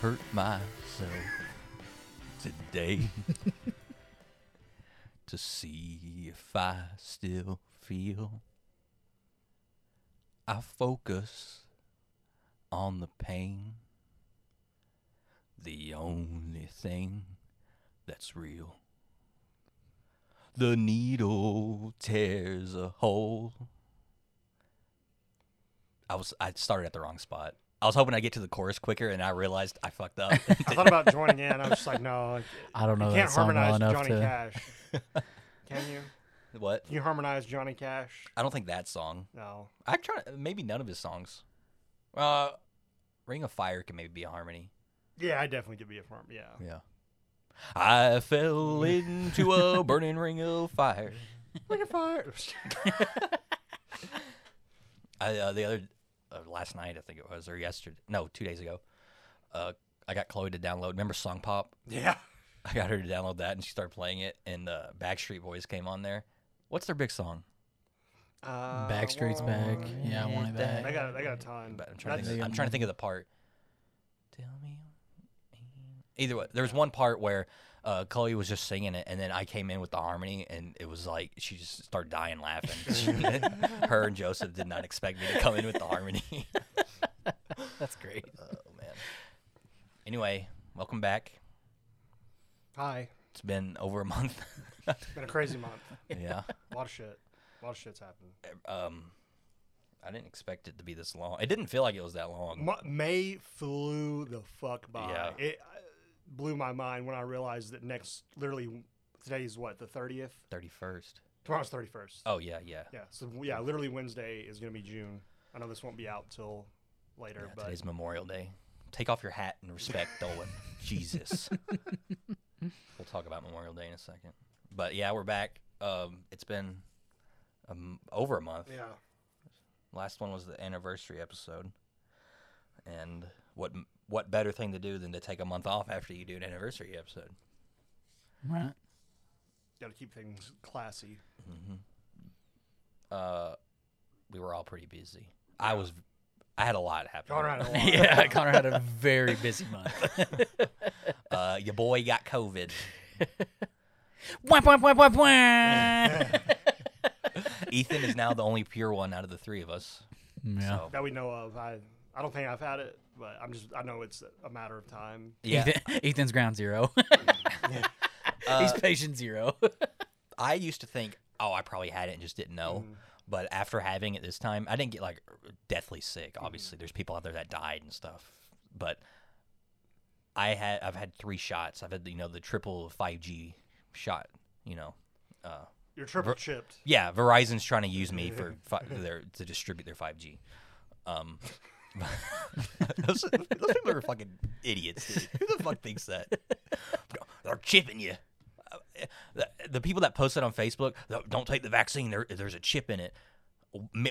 Hurt myself today to see if I still feel. I focus on the pain, the only thing that's real. The needle tears a hole. I was I started at the wrong spot. I was hoping I'd get to the chorus quicker, and I realized I fucked up. I thought about joining in. I was just like, no, I don't know you can't song well harmonize enough Johnny to. Cash. Can you? what? Can you harmonize Johnny Cash? I don't think that song. No. I'm trying. Maybe none of his songs. Uh, Ring of Fire can maybe be a harmony. Yeah, I definitely could be a farm. Yeah. Yeah. I fell into a burning ring of fire. Ring of fire. I uh, the other uh, last night I think it was or yesterday no two days ago. Uh, I got Chloe to download. Remember Song Pop? yeah. I got her to download that and she started playing it. And uh, Backstreet Boys came on there. What's their big song? Uh, Backstreet's back. Yeah, I want it back. They got they got a ton. But I'm trying, to think, I'm trying to think of the part. Tell me. Either way, there was one part where uh, Chloe was just singing it, and then I came in with the harmony, and it was like she just started dying laughing. Her and Joseph did not expect me to come in with the harmony. That's great. oh man. Anyway, welcome back. Hi. It's been over a month. It's been a crazy month. yeah. A lot of shit. A lot of shit's happened. Um, I didn't expect it to be this long. It didn't feel like it was that long. Ma- May flew the fuck by. Yeah. It blew my mind when I realized that next, literally, today's what the thirtieth. Thirty first. Tomorrow's thirty first. Oh yeah, yeah. Yeah. So yeah, literally Wednesday is gonna be June. I know this won't be out till later, Yeah, but today's Memorial Day. Take off your hat and respect Dolan. Jesus. we'll talk about Memorial Day in a second. But yeah, we're back. Um, it's been um, over a month. yeah. Last one was the anniversary episode. And what what better thing to do than to take a month off after you do an anniversary episode? Right. Got to keep things classy. Uh, we were all pretty busy. I was. I had a lot happen. Connor had a lot. yeah, Connor had a very busy month. Uh, your boy got COVID. wah, wah, wah, wah, wah. Ethan is now the only pure one out of the three of us. yeah. So, That we know of. I I don't think I've had it, but I'm just I know it's a matter of time. yeah. Ethan, Ethan's ground zero. Uh, He's patient zero. I used to think, oh, I probably had it and just didn't know. Mm-hmm. But after having it this time, I didn't get like deathly sick. Obviously, there's people out there that died and stuff. But I had, I've had three shots. I've had, you know, the triple 5G shot. You know, uh, You're triple chipped. yeah, Verizon's trying to use me for fi- their to distribute their 5G. Um, those, those people are fucking idiots. Dude. Who the fuck thinks that? They're chipping you. Uh, The, the people that post it on Facebook, "Don't- don't take the vaccine. There, there's a chip in it.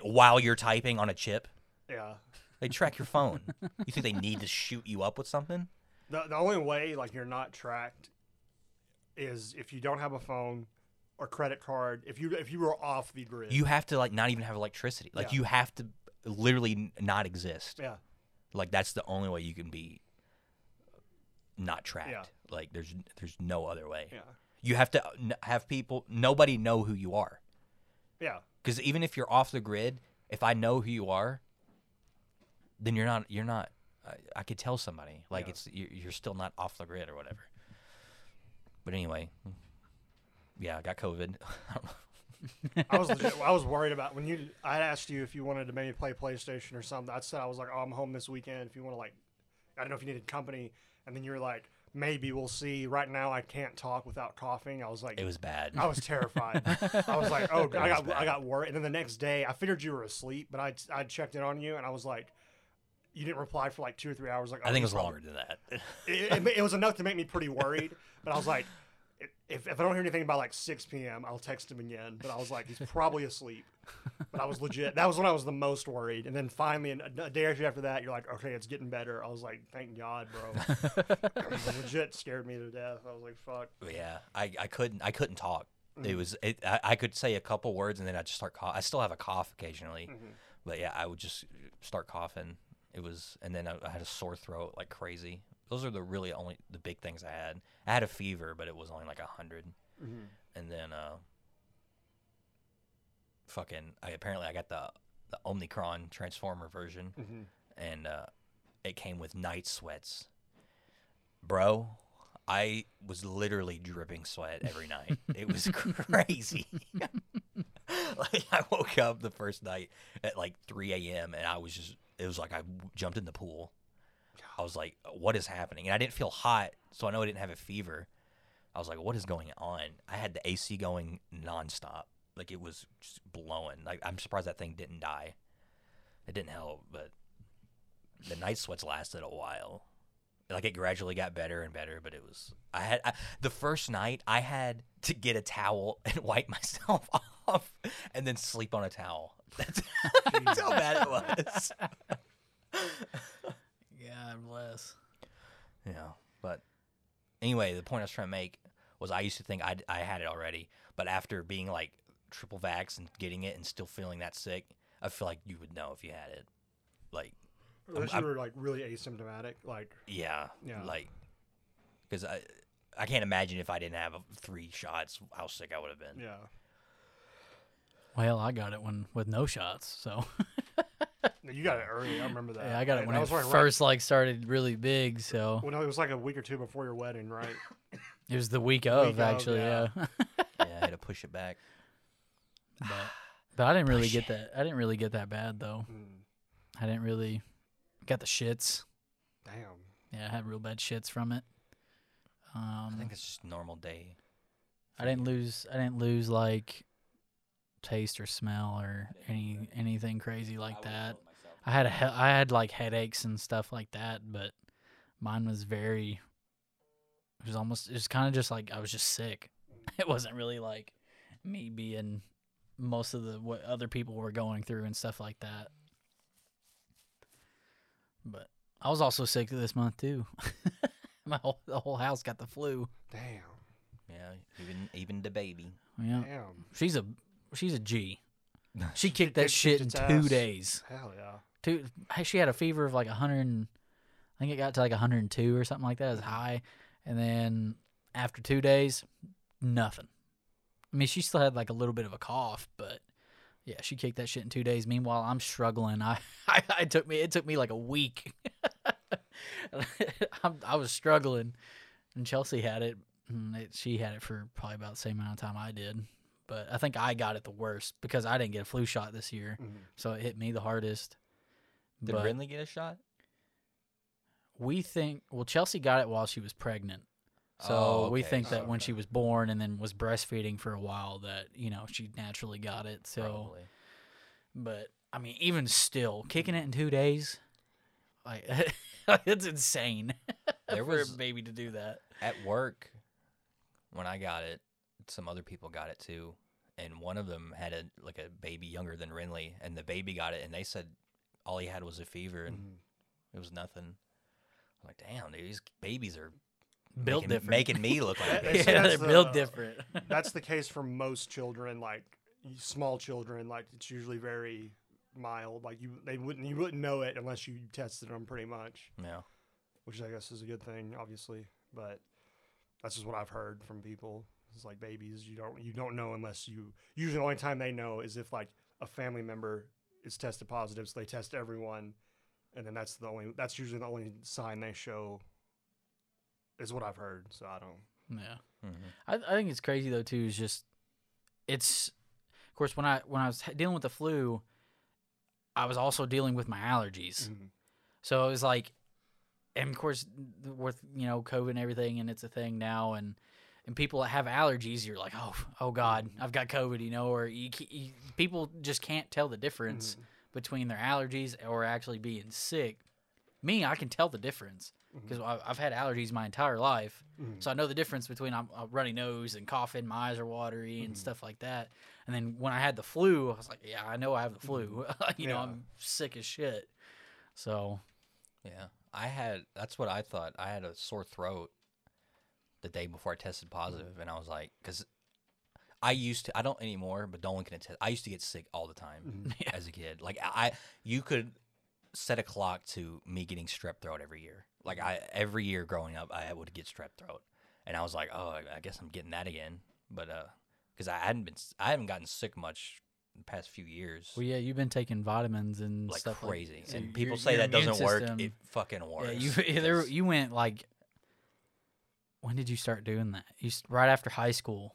While you're typing on a chip, Yeah. they track your phone. You think they need to shoot you up with something? The the only way like you're not tracked is if you don't have a phone or credit card. If you if you were off the grid. You have to like not even have electricity. Like Yeah. you have to literally not exist. yeah. Like that's the only way you can be not tracked. Like there's there's no other way. Yeah. You have to have people nobody know who you are. Yeah. Cuz even if you're off the grid, if I know who you are, then you're not you're not I, I could tell somebody. Like Yeah. it's you're, you're still not off the grid or whatever. But anyway, yeah, I got COVID. I was legit, I was worried about when you I asked you if you wanted to maybe play PlayStation or something. I said I was like, oh, I'm home this weekend. If you want to like, I don't know if you needed company. And then you were like, maybe we'll see. Right now, I can't talk without coughing. I was like, it was bad. I was terrified. I was like, oh, I got bad. I got worried. And then the next day, I figured you were asleep, but I I checked in on you, and I was like, you didn't reply for like two or three hours. Like I think oh, it was probably- longer than that. It, it, it was enough to make me pretty worried. But I was like, if, if I don't hear anything by like 6 p.m., I'll text him again. But I was like, he's probably asleep. But I was legit. That was when I was the most worried. And then finally, a, a day or two after that, you're like, okay, it's getting better. I was like, thank God, bro. Legit scared me to death. I was like, fuck. Yeah, I, I couldn't I couldn't talk. It Mm. was it, I, I could say a couple words and then I'd just start cough. I still have a cough occasionally, Mm-hmm. but yeah, I would just start coughing. It was, and then I, I had a sore throat like crazy. Those are the really only the big things I had. I had a fever, but it was only like a 100 Mhm. and then uh, fucking. I apparently I got the the Omnicron Transformer version, Mhm. and uh, it came with night sweats, bro. I was literally dripping sweat every night. it was crazy. like I woke up the first night at like 3 a.m. and I was just it was like I jumped in the pool. I was like, uh, what is happening? And I didn't feel hot, so I know I didn't have a fever. I was like, what is going on? I had the AC going nonstop. Like it was just blowing. Like I'm surprised that thing didn't die. It didn't help, but the night sweats lasted a while. Like it gradually got better and better, but it was I had I, the first night I had to get a towel and wipe myself off and then sleep on a towel. That's, that's how bad it was. God bless. Yeah, but anyway, the point I was trying to make was I used to think I I had it already, but after being like triple vax and getting it and still feeling that sick, I feel like you would know if you had it. Like, Unless I'm- you were like really asymptomatic, like yeah, Yeah. like because I I can't imagine if I didn't have three shots how sick I would have been. yeah. Well, I got it when with no shots, so No, You got it early. I remember that. yeah, I got it when that it was right- first like started really big. So Well, no, it was like a week or two before your wedding, right? it was the week of Week of, actually, yeah. yeah. yeah, I had to push it back. but but I didn't really Push get that. I didn't really get that bad though. Mm, I didn't really got the shits. damn. Yeah, I had real bad shits from it. Um, I think it's just normal day. I didn't lose. I didn't lose like taste or smell or any anything crazy like that. I had a he- I had like headaches and stuff like that, but mine was very. It was almost. It was kind of just like I was just sick. It wasn't really like me being most of the what other people were going through and stuff like that. But I was also sick this month too. My whole the whole house got the flu. Damn. Yeah, even even the baby. Yeah, Damn. she's a she's a G. She kicked that shit in two ass. days. Hell yeah. Two. She had a fever of like hundred. and- I think it got to like 102 or something like that. It was mm-hmm. high, and then after two days, nothing. I mean, she still had like a little bit of a cough, but yeah, she kicked that shit in two days. Meanwhile, I'm struggling. I, I, I took me it took me like a week. I'm, I was struggling, and Chelsea had it, and it. She had it for probably about the same amount of time I did. But I think I got it the worst because I didn't get a flu shot this year, Mhm. so it hit me the hardest. Did But- Rinley get a shot? we think well chelsea got it while she was pregnant so Oh, we okay. think that Oh, when she was born and then was breastfeeding for a while that you know she naturally got it so Probably. but i mean even still kicking it in two days like it's insane There for was- a baby to do that at work when I got it, some other people got it too, and one of them had a like a baby younger than Rinley, and the baby got it, and they said all he had was a fever, and Mhm. it was nothing. I'm like, damn, dude, these babies are built making, different making me look like a yeah, that's they're built the- different That's the case for most children, like small children. Like it's usually very mild. Like you, they wouldn't, you wouldn't know it unless you tested them, pretty much. yeah. Which I guess is a good thing, obviously. But that's just what I've heard from people. It's like babies, you don't, you don't know unless you. Usually, the only time they know is if like a family member is tested positive, so they test everyone, and then that's the only. That's usually the only sign they show. Is what I've heard. So I don't. yeah hmm I, I think it's crazy though too. Is just it's of course when I when I was dealing with the flu, I was also dealing with my allergies. Mhm. So it was like, and of course with you know COVID and everything, and it's a thing now, and and people that have allergies, you're like, oh oh God, I've got COVID, you know, or you, you, people just can't tell the difference Mhm. between their allergies or actually being sick. Me, I can tell the difference because I've had allergies my entire life. Mhm. So I know the difference between I'm a runny nose and coughing, my eyes are watery and Mhm. stuff like that. And then when I had the flu, I was like, yeah, I know I have the flu. you know, I'm sick as shit. So Yeah, I had. That's what I thought. I had a sore throat the day before I tested positive, and I was like, because I used to. I don't anymore, but Dolan can attest. I used to get sick all the time Mhm. Yeah. as a kid. Like I, you could set a clock to me getting strep throat every year. Like I every year growing up, I would get strep throat, and I was like, oh, I- I guess I'm getting that again. But uh, because I hadn't been, I haven't gotten sick much the past few years. Well, yeah, you've been taking vitamins and like stuff crazy, Like, so and your- people say your that doesn't immune work. It fucking works. yeah, you there, you went like. When did you start doing that? You right after high school.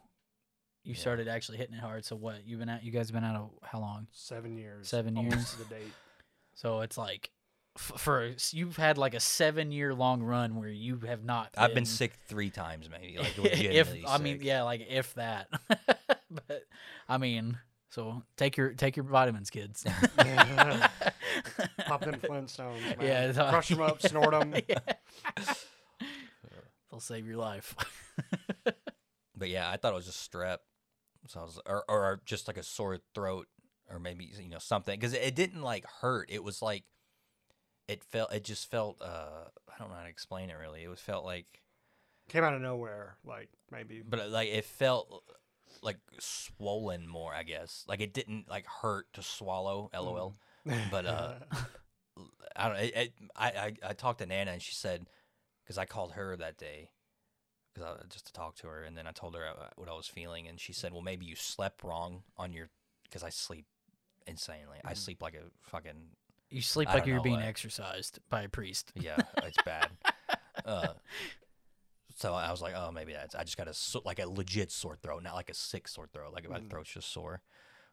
You Yeah. started actually hitting it hard. So what? You've been out. You guys been out of how long? Seven years. Seven years? to the date. So it's like, f- for you've had like a seven year long run where you have not. I've been sick three times, maybe. Like if legitimately I mean, yeah, like if that. but I mean, so take your take your vitamins, kids. Pop them Flintstones. Man. Yeah, it's all- Crush them up, snort them. They'll save your life. But yeah, I thought it was just strep. So I was, or, or just like a sore throat, or maybe you know something, because it didn't like hurt. It was like, it felt, it just felt. uh I don't know how to explain it really. It was felt like, Came out of nowhere, like maybe. but uh, like it felt like swollen more. I guess like it didn't like hurt to swallow. LOL. But uh, I don't. It, it, I, I I talked to Nana and she said, because I called her that day, because I just to talk to her, and then I told her uh, what I was feeling, and she said, well, maybe you slept wrong on your, because I sleep insanely. I sleep like a fucking you sleep I like you're being uh, exercised by a priest. yeah, it's bad. Uh, so I was like, oh, maybe that's. I just got a like a legit sore throat, not like a sick sore throat. Like my Mm. throat's just sore.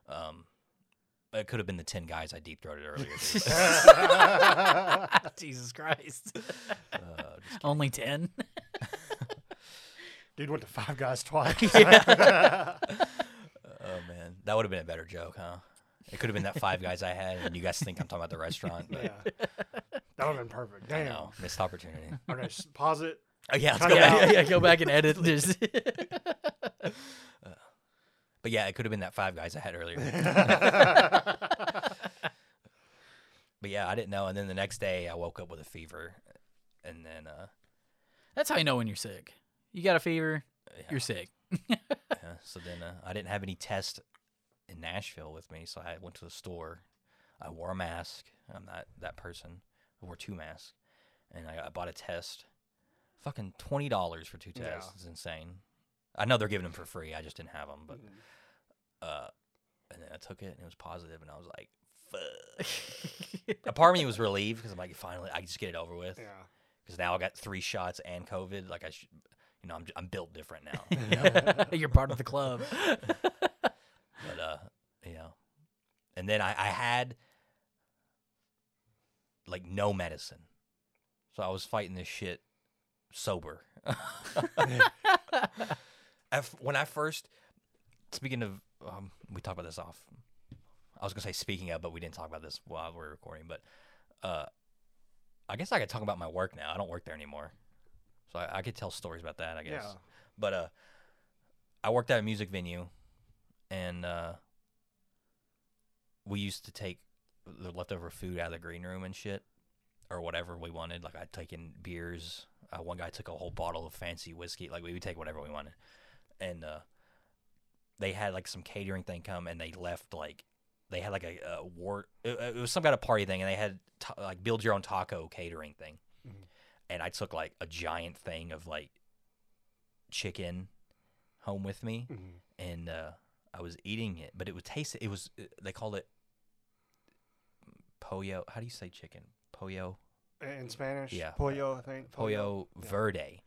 Um, it could have been the ten guys I deep throated earlier. Jesus Christ. uh, Only 10? Dude went to Five Guys twice. Oh man, that would have been a better joke, huh? It could have been that five guys I had, and you guys think I'm talking about the restaurant. But yeah. That would have been perfect. I Damn. know, missed opportunity. Okay, s- pause it. Oh, yeah, let's go it back. yeah, yeah, go back and edit this. But yeah, it could have been that five guys I had earlier. but yeah, I didn't know. And then the next day, I woke up with a fever, and then uh, That's how you know when you're sick. You got a fever, yeah, you're sick. yeah, so then uh, I didn't have any test in Nashville with me, so I went to the store. I wore a mask. I'm not that person. I wore two masks, and I, I bought a test. Fucking twenty dollars for two Yeah. tests. It's insane. I know they're giving them for free. I just didn't have them, but Mm. uh, and then I took it and it was positive, and I was like, "Fuck." a part of me was relieved because I'm like, finally, I just get it over with. Yeah. Because now I got three shots and COVID. Like I should, you know, I'm I'm built different now. you're part of the club. but uh, you know, and then I I had like no medicine, so I was fighting this shit sober. When I first, speaking of, um, we talked about this off. I was gonna say speaking of, but we didn't talk about this while we are recording. But uh, I guess I could talk about my work now. I don't work there anymore, so I, I could tell stories about that. I guess. Yeah. But uh, I worked at a music venue, and uh, we used to take the leftover food out of the green room and shit, or whatever we wanted. Like I'd taken beers. Uh, one guy took a whole bottle of fancy whiskey. Like we would take whatever we wanted, and uh, they had like some catering thing come, and they left like they had like a, a war. It, it was some kind of party thing, and they had ta- like build your own taco catering thing. Mhm. And I took like a giant thing of like chicken home with me, Mhm. and uh, I was eating it, but it would taste. It was uh, they called it pollo. How do you say chicken? Pollo, In Spanish, Yeah. pollo, I think. pollo Yeah. verde.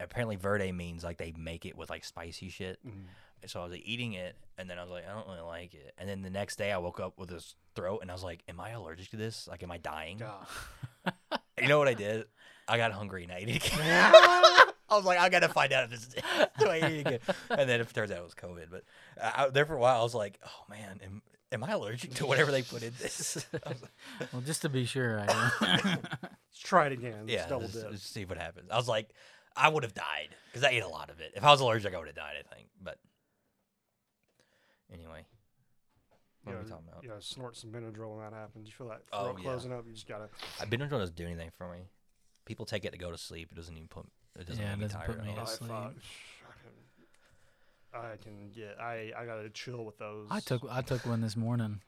Apparently, verde means like they make it with like spicy shit. Mhm. So I was like, eating it, and then I was like, I don't really like it. And then the next day, I woke up with this throat, and I was like, Am I allergic to this? Like, am I dying? God. You know what I did? I got hungry and I ate it again. I was like, I gotta find out if this is it. So I ate it again. And then it turns out it was COVID. But I, I- there for a while, I was like, oh man, am, am I allergic to whatever they put in this? Like, well, just to be sure, I am. Let's try it again. Let's yeah, double let's, dip. let's see what happens. I was like, I would have died because I ate a lot of it. If I was allergic, I would have died, I think. But anyway, what you are we talking about? Yeah, snort some Benadryl when that happens. You feel that Oh, throat yeah. closing up. You just gotta. Uh, I've been doesn't do anything for me. People take it to go to sleep. It doesn't even put. It doesn't Yeah, make it me doesn't tired put me to oh, I, sleep. fuck, I can. I can get. I I gotta chill with those. I took I took one this morning.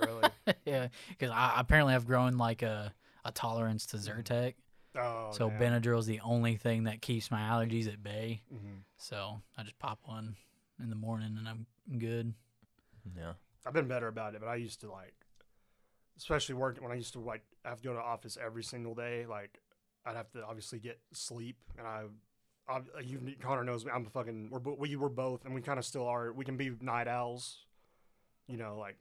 Really? yeah, because I apparently I've grown like a a tolerance to mm-hmm. Zyrtec. Oh, so damn. Benadryl is the only thing that keeps my allergies at bay. Mhm. So I just pop one in the morning and I'm good. Yeah. I've been better about it, but I used to like, especially work when I used to like have to go to office every single day. Like, I'd have to obviously get sleep, and I, I you Connor knows me. I'm a fucking we're bo- we were both, and we kind of still are. We can be night owls, you know, like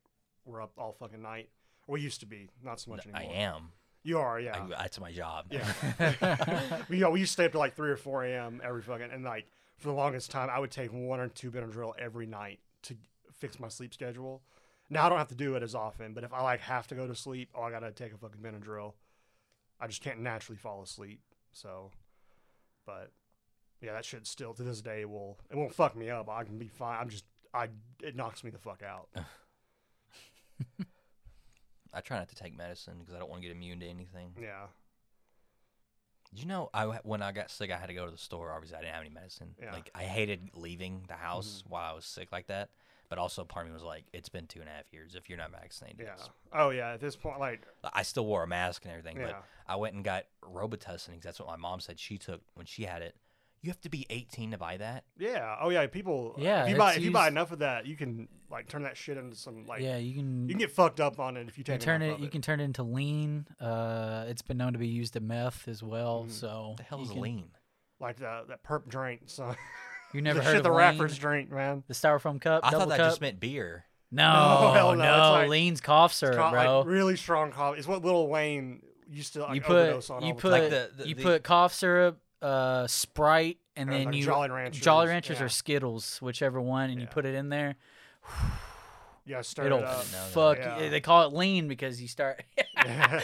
we're up all fucking night. We used to be, not so much anymore. I am. You are, yeah. I, that's my job. Yeah. we, you know, we used to stay up to like 3 or 4 a.m. every fucking, and like for the longest time, I would take one or two Benadryl every night to fix my sleep schedule. Now I don't have to do it as often, but if I like have to go to sleep, oh, I gotta take a fucking Benadryl. I just can't naturally fall asleep. So, but yeah, that shit still to this day will it won't fuck me up. I can be fine. I'm just I it knocks me the fuck out. I try not to take medicine because I don't want to get immune to anything. Yeah, Did you know I when I got sick, I had to go to the store. Obviously, I didn't have any medicine. Yeah. Like I hated leaving the house mm-hmm. while I was sick like that. But also, part of me was like, it's been two and a half years. If you're not vaccinated, yeah. Oh yeah. At this point, like I still wore a mask and everything. Yeah. But I went and got Robitussin because that's what my mom said she took when she had it. You have to be 18 to buy that. Yeah. Oh yeah. People. Yeah, If you buy if you buy enough of that, you can like turn that shit into some like. yeah, you can You can get fucked up on it if you you take can turn enough it of you can turn it into lean. Uh, it's been known to be used to meth as well. Mhm. So the hell is can- lean? like the, that perp drink. So You never the heard shit of the lean? rappers drink, man. The styrofoam cup. I thought that cup? just meant beer. no, No, hell no, no, it's like- lean's cough syrup, It's bro. like really strong coffee. It's what Lil Wayne used to like, you put overdose on. you all the put time. Like the- the- you the- put cough syrup, uh, Sprite, and And, then like, you Jolly Ranchers, Jolly Ranchers yeah. or Skittles, whichever one, and you put it in there. yeah, stir It'll it up. didn't know that. fuck. Yeah. They call it lean because you start.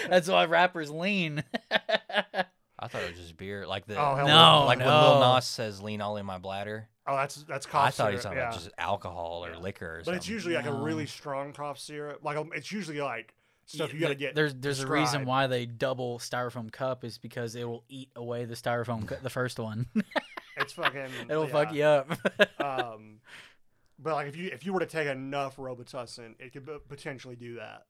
That's why rappers lean. I thought it was just beer. Like the Oh, hell No, like when Lil no. Nas says "lean all in my bladder." Oh, that's that's cough I thought he was talking yeah. about just alcohol or Yeah. liquor or But something. it's usually like a really strong cough syrup. Like um, it's usually like stuff you gotta get. There's there's a reason why they double styrofoam cup is because it will eat away the styrofoam cup, the first one. It's fucking. It'll yeah. fuck you up. um, but like if you if you were to take enough Robitussin, it could potentially do that.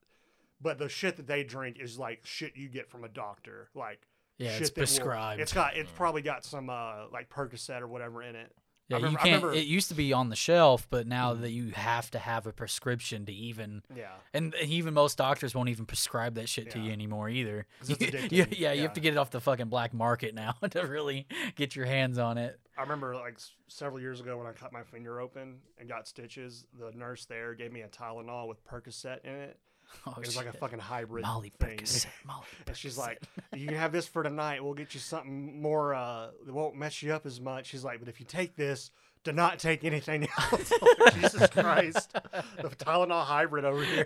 But the shit that they drink is like shit you get from a doctor, like yeah, shit it's that will- prescribed. it's got it's probably got some uh like Percocet or whatever in it. Yeah, remember- you can't. remember- It used to be on the shelf, but now Mhm. that you have to have a prescription to even, Yeah, and even most doctors won't even prescribe that shit to you anymore either. You- addicting, yeah, you have to get it off the fucking black market now to really get your hands on it. I remember like several years ago when I cut my finger open and got stitches. The nurse there gave me a Tylenol with Percocet in it. Oh, It was like a fucking hybrid Molly thing. Percocet, Molly And she's like, "You can have this for tonight. We'll get you something more. Uh, that won't mess you up as much." She's like, "But if you take this, do not take anything else." Like, Jesus Christ, the Tylenol hybrid over here.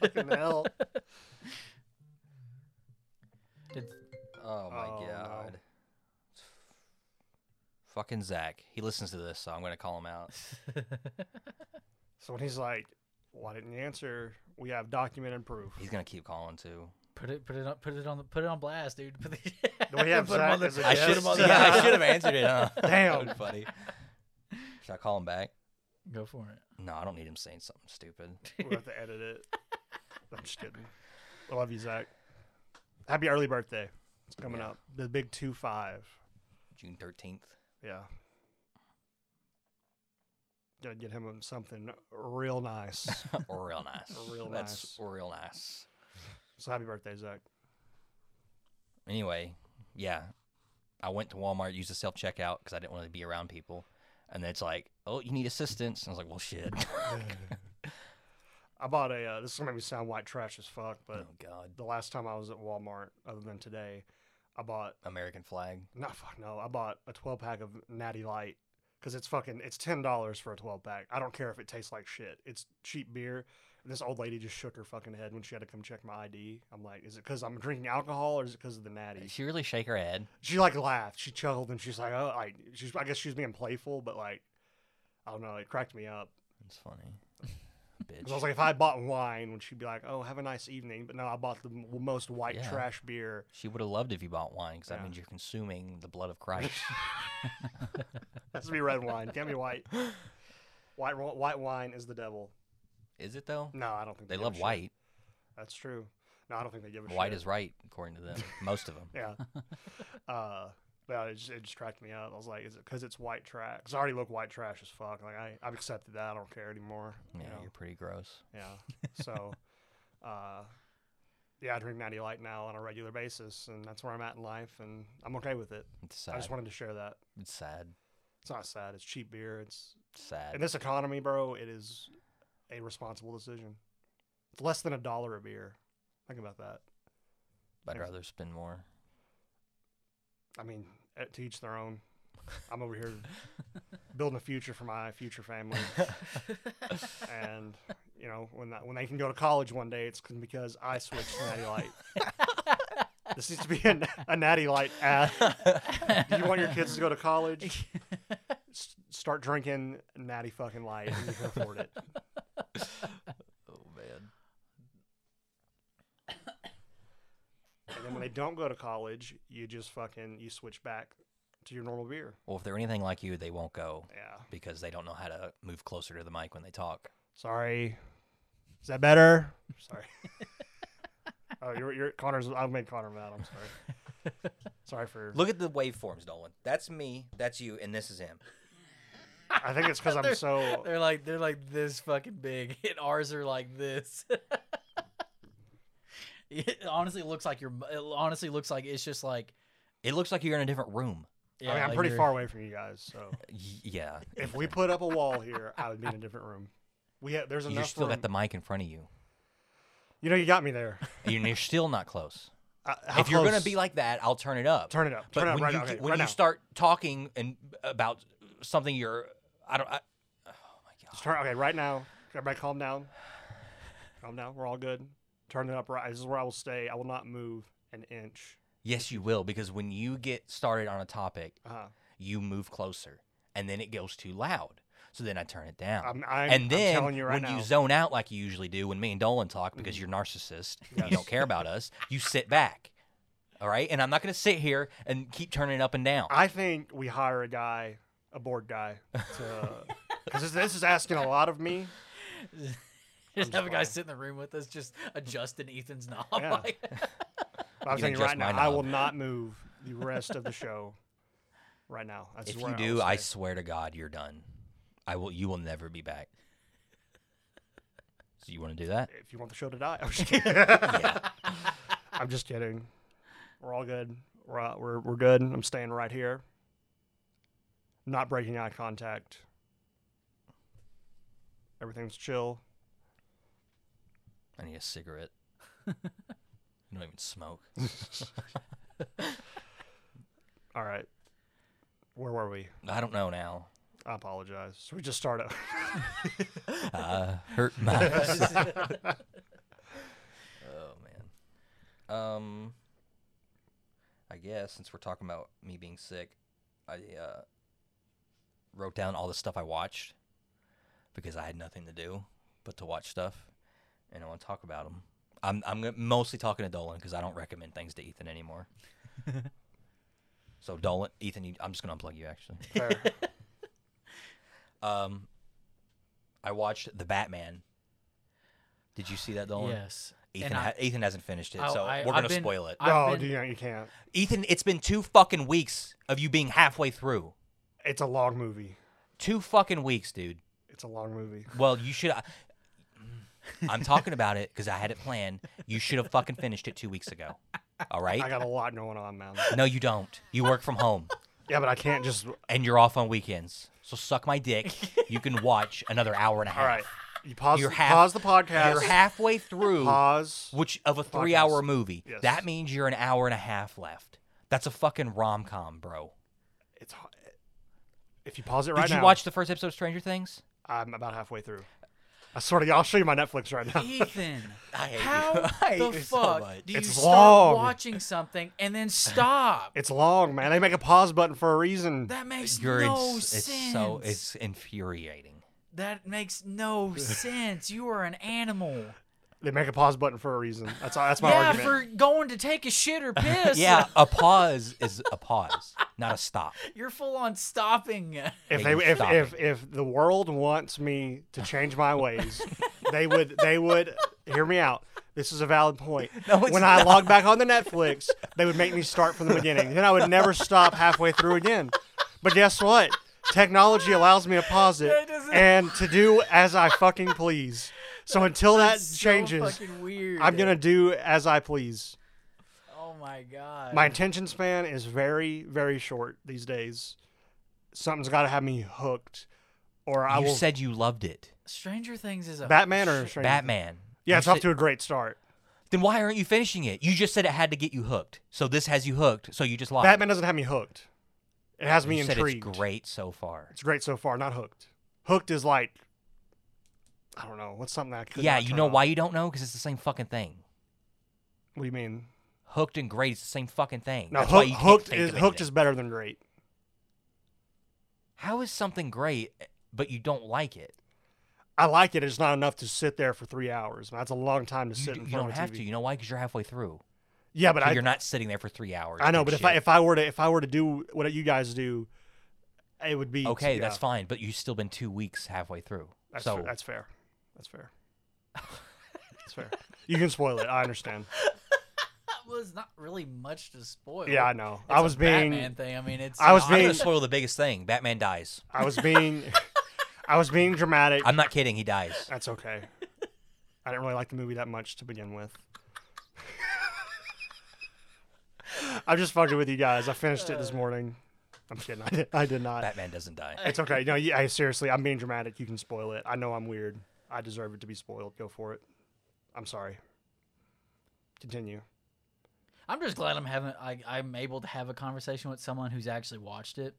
Fucking hell. Did- oh my Oh, no. god. Fucking Zach. He listens to this, so I'm gonna call him out. So when he's like, "Why didn't you answer?" We have documented proof. He's gonna keep calling too. Put it, put it, on, put it on the, put it on blast, dude. Put the, Do we have put 'em Zach on the- as a I should put 'em have. Yeah, I should have answered it. Huh? Damn. That was funny. Should I call him back? Go for it. No, I don't need him saying something stupid. We'll have to edit it. I'm just kidding. I love you, Zach. Happy early birthday. It's coming Yeah. up. The big two five. June thirteenth. Yeah. Gotta get him something real nice. real nice. Real That's nice. real nice. so happy birthday, Zach. Anyway, yeah, I went to Walmart, used the self checkout because I didn't want to be around people, and then it's like, oh, you need assistance. And I was like, well, shit. I bought a. Uh, this is gonna make me sound white trash as fuck, but oh God, the last time I was at Walmart, other than today, I bought. American flag. No, fuck no. I bought a 12 pack of Natty Light because it's fucking. It's ten dollars for a 12 pack. I don't care if it tastes like shit. It's cheap beer. And this old lady just shook her fucking head when she had to come check my ID. I'm like, is it because I'm drinking alcohol or is it because of the Natty? Did she really shake her head? She like laughed. She chuckled and she's like, oh, like she's. I guess she's being playful, but like, I don't know. It cracked me up. It's funny. 'Cause Bitch. I was like, if I bought wine, would she be like, oh, have a nice evening? But no, I bought the m- most white Yeah. trash beer. she would have loved if you bought wine because that Yeah. means you're consuming the blood of Christ. Has to be red wine. Can't be white. White ro- white wine is the devil. Is it though? No, I don't think They give a love shit. white. That's true. No, I don't think they give a White shit. is right according to them. Most of them. Yeah. uh, but it just, it just cracked me up. I was like, is it because it's white trash? 'Cause I already look white trash as fuck. Like I, I've accepted that. I don't care anymore. Yeah, you know? you're pretty gross. Yeah. So, uh, yeah, I drink Natty Light now on a regular basis, and that's where I'm at in life, and I'm okay with it. It's sad. I just wanted to share that. It's sad. It's not sad. It's cheap beer. It's Sad. in this economy, bro. It is a responsible decision. It's less than a dollar a beer. Think about that. I'd rather spend more. I mean, Uh, to each their own. I'm over here building a future for my future family, and you know when that, when they can go to college one day, it's because I switched to Natty Light. this needs to be a, a Natty Light ad. Do you want your kids to go to college? S- start drinking Natty fucking Light, and you can afford it. Oh man. And then when they don't go to college, you just fucking you switch back to your normal beer. Well, if they're anything like you, they won't go Yeah. because they don't know how to move closer to the mic when they talk. Sorry. Is that better? Sorry. oh, you're, you're Connor's. I've made Connor mad. I'm sorry. sorry for. Look at the waveforms, Dolan. That's me. That's you, and this is him. I think it's because I'm so. They're like they're like this fucking big, and ours are like this. It honestly looks like you're. It honestly looks like it's just like. It looks like you're in a different room. Yeah, I mean, I'm like pretty you're- far away from you guys, so yeah. if we put up a wall here, I would be in a different room. We have, there's enough. You still room. got the mic in front of you. You know, you got me there. And You're still not close. Uh, how if you're gonna close- be like that, I'll turn it up. turn it up. But Turn it up when right you now. Okay, get- when right you now. start talking and about something you're, I don't. I, oh my god. Just turn. Okay, right now. Everybody, calm down. Calm down. We're all good. Turn it up right. This is where I will stay. I will not move an inch. Yes, you will because when you get started on a topic, Uh-huh. you move closer, and then it goes too loud. So then I turn it down. I'm, I'm, and then you right when now. you zone out like you usually do when me and Dolan talk because you're narcissist, and you don't care about us, you sit back. All right, and I'm not going to sit here and keep turning it up and down. I think we hire a guy, a board guy, because this, this is asking a lot of me. Just just have a guy sit in the room with us, just adjusting Ethan's knob. Yeah. Like, I'm You telling right now, my I will not move the rest of the show. Right now, That's if you I do, I stay. swear to God, you're done. I will. You will never be back. So you want to do that? if you want the show to die, I'm just kidding. Yeah. I'm just kidding. We're all good. We're, uh, we're we're good. I'm staying right here. Not breaking eye contact. Everything's chill. I need a cigarette. you don't even smoke. All right. Where were we? I don't know now. I apologize. Should we just start out? Uh, hurt my. oh man. Um. I guess since we're talking about me being sick, I uh, wrote down all the stuff I watched because I had nothing to do but to watch stuff, and I want to talk about them. I'm I'm mostly talking to Dolan because I don't recommend things to Ethan anymore. so Dolan, Ethan, you, I'm just gonna unplug you actually. Fair. Um, I watched the Batman. Did you see that, Dolan? yes. Ethan, I- ha- Ethan hasn't finished it, Oh, so I- we're gonna been- spoil it. I've no, been- you, you can't. Ethan, it's been two fucking weeks of you being halfway through. It's a long movie. Two fucking weeks, dude. It's a long movie. Well, you should. I'm talking about it because I had it planned. You should have fucking finished it two weeks ago. All right? I got a lot going on, man. No, you don't. You work from home Yeah, but I can't just. and you're off on weekends. So suck my dick. You can watch another hour and a half. All right. You pause. You're the- half- pause the podcast. You're halfway through. Pause. which of a three hour movie. Yes. That means you're an hour and a half left. That's a fucking rom com, bro. It's. If you pause it right now. Did you now, watch the first episode of Stranger Things? I'm about halfway through. I swear to you, I'll show you my Netflix right now. Ethan, I hate how you. I hate the you so fuck do you It's start long. watching something and then stop? It's long, man. They make a pause button for a reason. that makes You're no ins- sense. it's so it's infuriating. that makes no sense. You are an animal. They make a pause button for a reason. That's all. That's my yeah, argument. for going to take a shit or piss. Yeah, a pause is a pause, not a stop. you're full on stopping. if they if, stopping. if if the world wants me to change my ways, they would they would hear me out. This is a valid point. No, it's when I not. log back on the Netflix, they would make me start from the beginning. Then I would never stop halfway through again. But guess what? Technology allows me to pause it and to do as I fucking please. So until that So changes, weird. I'm gonna do as I please. Oh my god. My attention span is very, very short these days. Something's got to have me hooked, or I you will. said you loved it. Stranger Things is a Batman or Stranger Batman. Yeah, You it's off to a great start. Then why aren't you finishing it? You just said it had to get you hooked. So this has you hooked. So you just lied. Batman doesn't have me hooked. It has me you said intrigued. it's great so far. It's great so far, not hooked. Hooked is like, I don't know, what's something I could. yeah, you know off. why you don't know? Because it's the same fucking thing. What do you mean? Hooked and great is the same fucking thing. No, hook, hooked is hooked is better than great. How is something great, but you don't like it? I like it. It's not enough to sit there for three hours. That's a long time to sit d- in you front don't of have TV. to. You know why? Because you're halfway through. Yeah, but So I, you're not sitting there for three hours. I know. But if I if I were to if I were to do what you guys do, it would be okay, yeah, that's fine. But you've still been two weeks halfway through. That's so fair. that's fair. That's fair. that's fair. You can spoil it. I understand. That was not really much to spoil. Yeah, I know. It's I a was being Batman thing. I mean, it's. I was I'm being- gonna spoil the biggest thing. Batman dies. I was being I was being dramatic. I'm not kidding. He dies. That's okay. I didn't really like the movie that much to begin with. I'm just fucking with you guys. I finished it this uh. morning. I'm kidding. I did, I did not. Batman doesn't die. It's okay. No, yeah, seriously, I'm being dramatic. You can spoil it. I know I'm weird. I deserve it to be spoiled. Go for it. I'm sorry. Continue. I'm just glad I'm having. I, I'm able to have a conversation with someone who's actually watched it,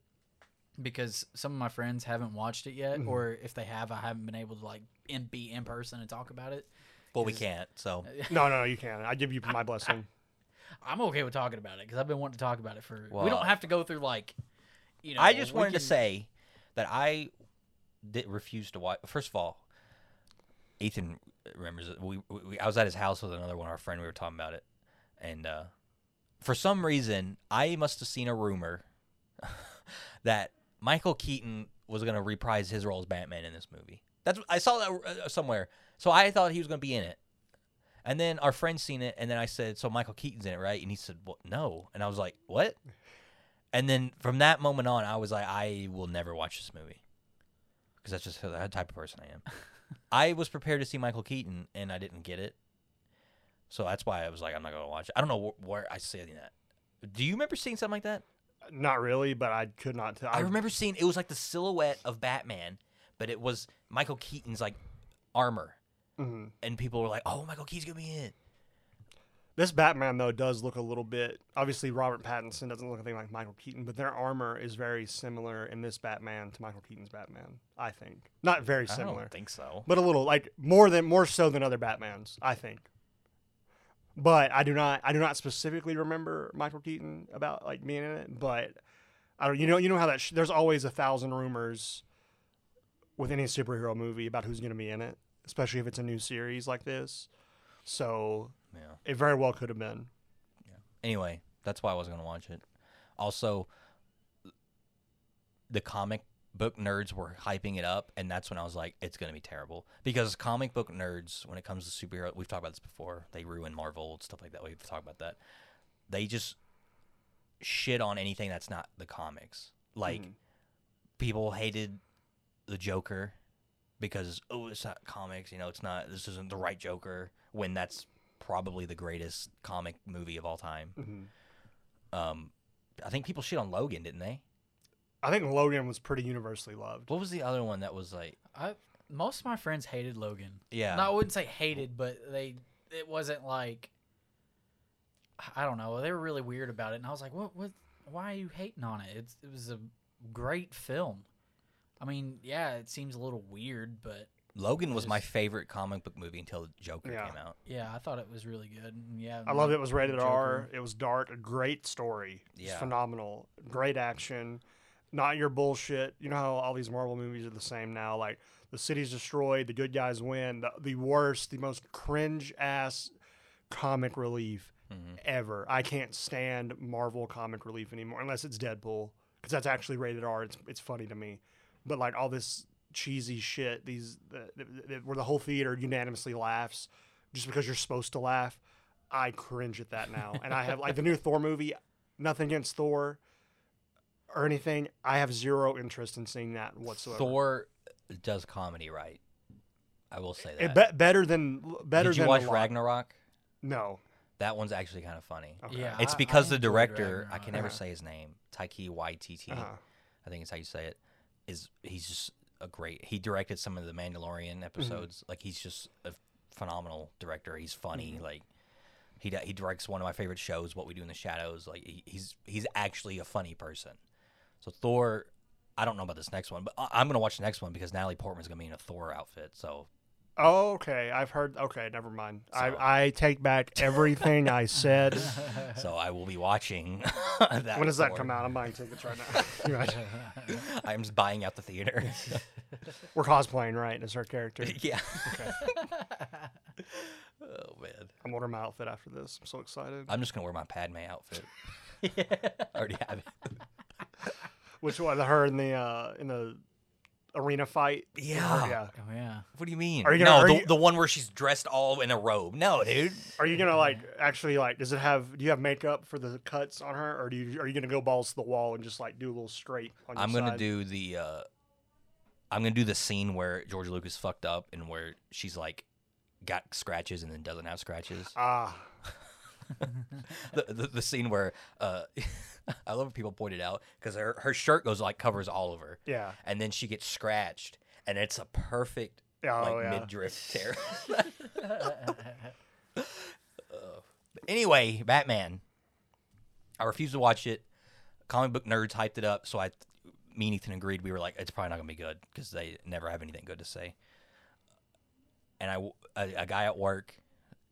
because some of my friends haven't watched it yet, Mhm. or if they have, I haven't been able to like in, be in person and talk about it. Well, we can't. So No, no, you can't. I give you my blessing. I'm okay with talking about it because I've been wanting to talk about it for. we don't have to go through like, you know. I just we wanted to say that I did refuse to watch. First of all, Ethan remembers it. We, we I was at his house with another one of our friend. We were talking about it, and uh, for some reason, I must have seen a rumor that Michael Keaton was going to reprise his role as Batman in this movie. That's I saw that uh, somewhere, so I thought he was going to be in it. And then our friend seen it, and then I said, "So Michael Keaton's in it, right?" And he said, "Well, no." And I was like, "What?" And then from that moment on, I was like, I will never watch this movie because that's just the type of person I am. I was prepared to see Michael Keaton, and I didn't get it, so that's why I was like, I'm not gonna watch it. I don't know wh- where I see that. Do you remember seeing something like that? Not really, but I could not tell. I remember seeing it was like the silhouette of Batman, but it was Michael Keaton's like armor, Mhm. and people were like, "Oh, Michael Keaton's gonna be in." it." This Batman though does look a little bit. Obviously, Robert Pattinson doesn't look anything like Michael Keaton, but their armor is very similar in this Batman to Michael Keaton's Batman. I think not very similar. I don't think so. but a little like more than more so than other Batmans. I think. But I do not. I do not specifically remember Michael Keaton about like being in it. But I don't. You know. You know how that. Sh- there's always a thousand rumors with any superhero movie about who's going to be in it, especially if it's a new series like this. So Yeah. it very well could have been. Yeah. Anyway, that's why I wasn't gonna watch it. Also, the comic book nerds were hyping it up, and that's when I was like, it's gonna be terrible because comic book nerds, when it comes to superhero, we've talked about this before. They ruin Marvel and stuff like that. We've talked about that. They just shit on anything that's not the comics. Like Mhm. people hated the Joker because oh, it's not comics. You know, it's not. This isn't the right Joker. When that's probably the greatest comic movie of all time. Mhm. Um, I think people shit on Logan, didn't they? I think Logan was pretty universally loved. What was the other one that was like? I most of my friends hated Logan. Yeah, No, I wouldn't say hated, but they it wasn't like I don't know. They were really weird about it, and I was like, "What? What? Why are you hating on it? It's, it was a great film. I mean, yeah, it seems a little weird, but Logan was my favorite comic book movie until Joker Yeah. came out. yeah, I thought it was really good. And yeah, I loved it. It was rated Joker. R. It was dark. A great story. It's Yeah. phenomenal. Great action. Not your bullshit. You know how all these Marvel movies are the same now. Like the city's destroyed, the good guys win. The, the worst, the most cringe ass comic relief hmm ever. I can't stand Marvel comic relief anymore unless it's Deadpool because that's actually rated R. It's it's funny to me, but like all this cheesy shit. These the, the, the, where the whole theater unanimously laughs just because you're supposed to laugh. I cringe at that now, and I have like the new Thor movie. Nothing against Thor or anything. I have zero interest in seeing that whatsoever. Thor does comedy right. I will say that. It be- better than better Did you than watch. Ragnarok? No. That one's actually kind of funny. Okay. Yeah, It's because I the enjoyed director, I can never Uh-huh. say his name, Taika Waititi, Uh-huh. I think is how you say it, is he's just a great. He directed some of the Mm-hmm. Mandalorian episodes. Like he's just a phenomenal director. He's funny. Mm-hmm. Like he he directs one of my favorite shows, What We Do in the Shadows. Like he, he's he's actually a funny person. So Thor, I don't know about this next one, but I- I'm gonna watch the next one because Natalie Portman's gonna be in a Thor outfit. So Oh, okay. I've heard. Okay, never mind. So- I, I take back everything I said. so I will be watching. that when does that come out? I'm buying tickets right now. I'm just buying out the theater. We're cosplaying, right? As our character. yeah. Okay. oh man. I'm ordering my outfit after this. I'm so excited. I'm just gonna wear my Padme outfit. I already have it. Which one? Her in the uh, in the arena fight. Yeah. yeah. Oh yeah. What do you mean? Are you gonna- no, are the, you- the one where she's dressed all in a robe. No, dude. Are you gonna like actually like? Does it have? Do you have makeup for the cuts on her, or do you? Are you gonna go balls to the wall and just like do a little straight? On your I'm gonna side? do the. uh I'm gonna do the scene where George Lucas fucked up and where she's like got scratches and then doesn't have scratches. Ah, the, the, the scene where uh I love when people point it out because her her shirt goes like covers all of her yeah. and then she gets scratched and it's a perfect Oh, like yeah. midriff tear. Uh, anyway, Batman. I refused to watch it. Comic book nerds hyped it up, so I, me and Ethan agreed. We were like, it's probably not gonna be good because they never have anything good to say. And I, a, a guy at work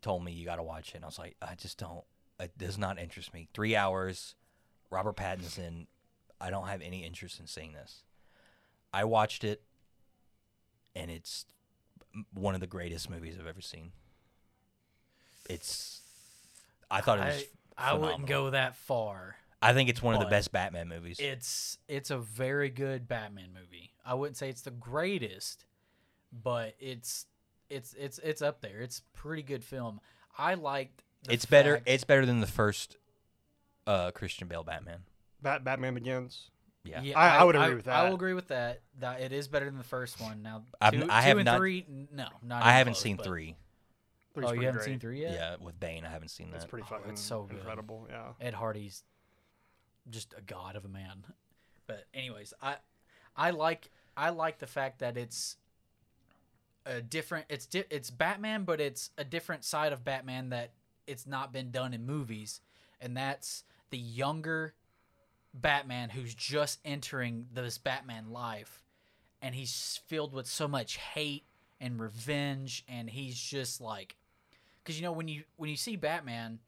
told me you got to watch it. And I was like, I just don't. It does not interest me. Three hours, Robert Pattinson. I don't have any interest in seeing this. I watched it, and it's one of the greatest movies I've ever seen. It's. I thought it was. I, I wouldn't go that far. I think it's one of the best Batman movies. It's it's a very good Batman movie. I wouldn't say it's the greatest, but it's it's it's it's up there. It's pretty good film. I liked. The it's better. It's better than the first uh, Christian Bale Batman. Bat- Batman Begins. Yeah. Yeah, I- I would agree with that. I that. will agree with that. That it is better than the first one. Now, I have two and not, three, no, not. I haven't close, seen but- three. Three's Oh, you haven't great. seen three yet? Yeah, with Bane, I haven't seen that. It's pretty Oh, fucking it's so good. incredible. Yeah. Ed Hardy's just a god of a man. But anyways, I I like I like the fact that it's a different it's di- it's Batman but it's a different side of Batman that it's not been done in movies. And that's the younger Batman who's just entering this Batman life. And he's filled with so much hate and revenge and he's just like cuz you know when you when you see Batman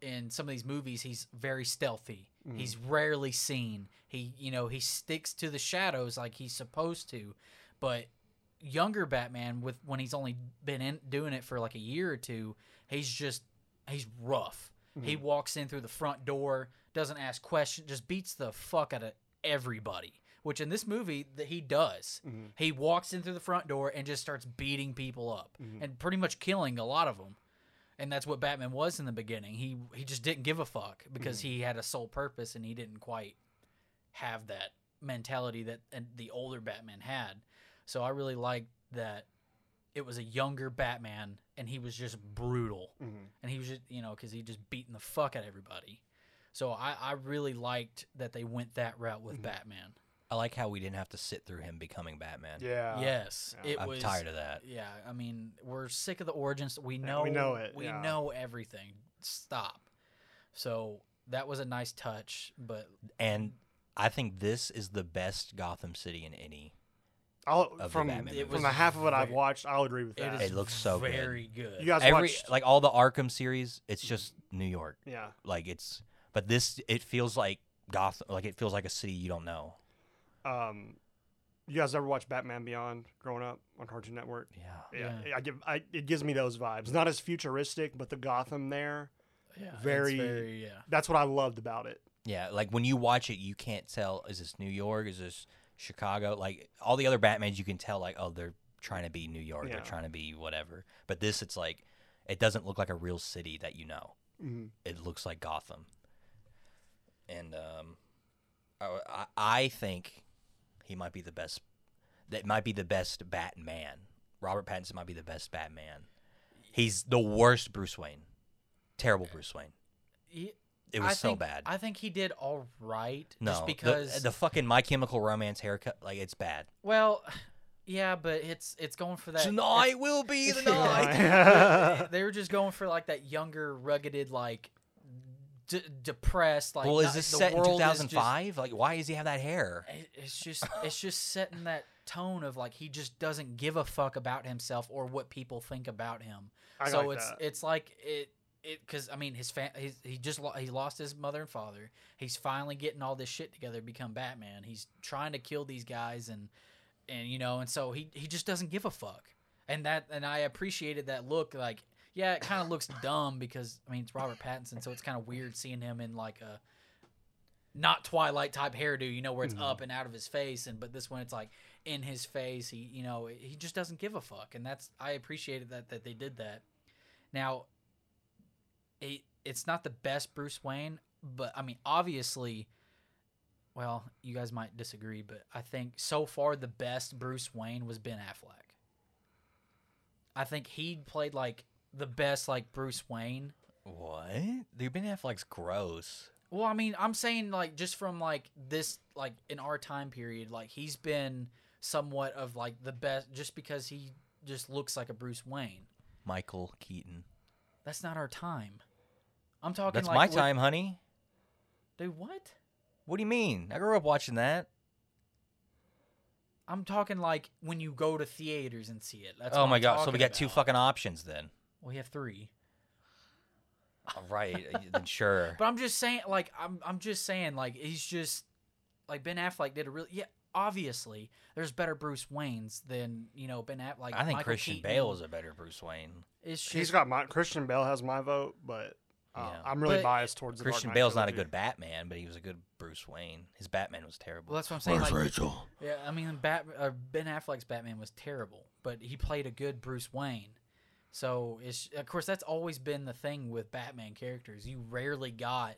in some of these movies he's very stealthy. Mm. He's rarely seen. He you know he sticks to the shadows like he's supposed to but younger batman with when he's only been in doing it for like a year or two he's just he's rough. He mm-hmm. walks in through the front door doesn't ask questions just beats the fuck out of everybody which in this movie that he does. Mm-hmm. He walks in through the front door and just starts beating people up mm-hmm. and pretty much killing a lot of them and that's what Batman was in the beginning. He he just didn't give a fuck because he had a sole purpose and he didn't quite have that mentality that and the older Batman had. So I really liked that it was a younger Batman and he was just brutal mm-hmm. and he was just you know because he just beating the fuck out of everybody. So I I really liked that they went that route with mm-hmm. Batman. I like how we didn't have to sit through him becoming Batman. Yeah. yes, yeah. it I'm was tired of that. Yeah, I mean, we're sick of the origins. We know we know it, We yeah. know everything. Stop. So that was a nice touch, but And I think this is the best Gotham City in any. I'll, the from Batman It from was the half of it I've watched, I'll agree with it that. is It looks so good. very good. you guys Every watched? like all the Arkham series, it's just New York. yeah. Like it's, but this it feels like Gotham. Like it feels like a city you don't know. Um, you guys ever watch Batman Beyond growing up on Cartoon Network? Yeah. Yeah, Yeah. I give I, it gives me those vibes. Not as futuristic, but the Gotham there. yeah, very- very yeah. That's what I loved about it. Yeah, like when you watch it, you can't tell is this New York, is this Chicago, like all the other Batmans, you can tell like oh they're trying to be New York, Yeah. they're trying to be whatever. But this, it's like it doesn't look like a real city that you know. Mhm. It looks like Gotham. And um, I, I I think he might be the best. That might be the best Batman. Robert Pattinson might be the best Batman. He's the worst Bruce Wayne. Terrible Bruce Wayne. He- It was I so think- bad. I think he did all right. no, just the- because the, fucking My Chemical Romance haircut, like it's bad. well, yeah, but it's it's going for that. Tonight will be the night. They were just going for like that younger, rugged, like d- depressed. Like, well, is not- this set in world is just- 2005? Like, why does he have that hair? it- It's just it's just setting that tone of like he just doesn't give a fuck about himself or what people think about him. I so like it's that. it's like it it because I mean his fa- he's, he just lo- he lost his mother and father. He's finally getting all this shit together to become Batman. He's trying to kill these guys and and you know and so he he just doesn't give a fuck. And that and I appreciated that look like yeah it kind of looks dumb because I mean it's Robert Pattinson so it's kind of weird seeing him in like a not Twilight type hairdo, you know, where it's Mhm. up and out of his face, and but this one it's like in his face. He, you know, he just doesn't give a fuck, and that's I appreciated that that they did that. Now, it it's not the best Bruce Wayne, but I mean, obviously, well, you guys might disagree, but I think so far the best Bruce Wayne was Ben Affleck. I think he played like the best like Bruce Wayne. What? Dude, Ben Affleck's gross. Well, I mean, I'm saying like just from like this like in our time period, like he's been somewhat of like the best just because he just looks like a Bruce Wayne. Michael Keaton. That's not our time. I'm talking That's like my with- time, honey. Dude, what? What do you mean? I grew up watching that. I'm talking like when you go to theaters and see it. That's oh my I'm god! So we got two fucking options then. We have three. All right, uh, then sure. But I'm just saying, like, I'm I'm just saying, like, he's just like Ben Affleck did a really yeah. Obviously, there's better Bruce Waynes than you know Ben Affleck. Like I think Michael Christian Keaton Bale is a better Bruce Wayne. Is just, He's got my Christian Bale has my vote, but uh, Yeah. I'm really But biased towards the Christian Knight Bale's not a good Batman, but he was a good Bruce Wayne. His Batman was terrible. Well, that's what I'm saying. Like, Rachel? yeah, I mean, Bat, uh, Ben Affleck's Batman was terrible, but he played a good Bruce Wayne. So it's of course that's always been the thing with Batman characters. You rarely got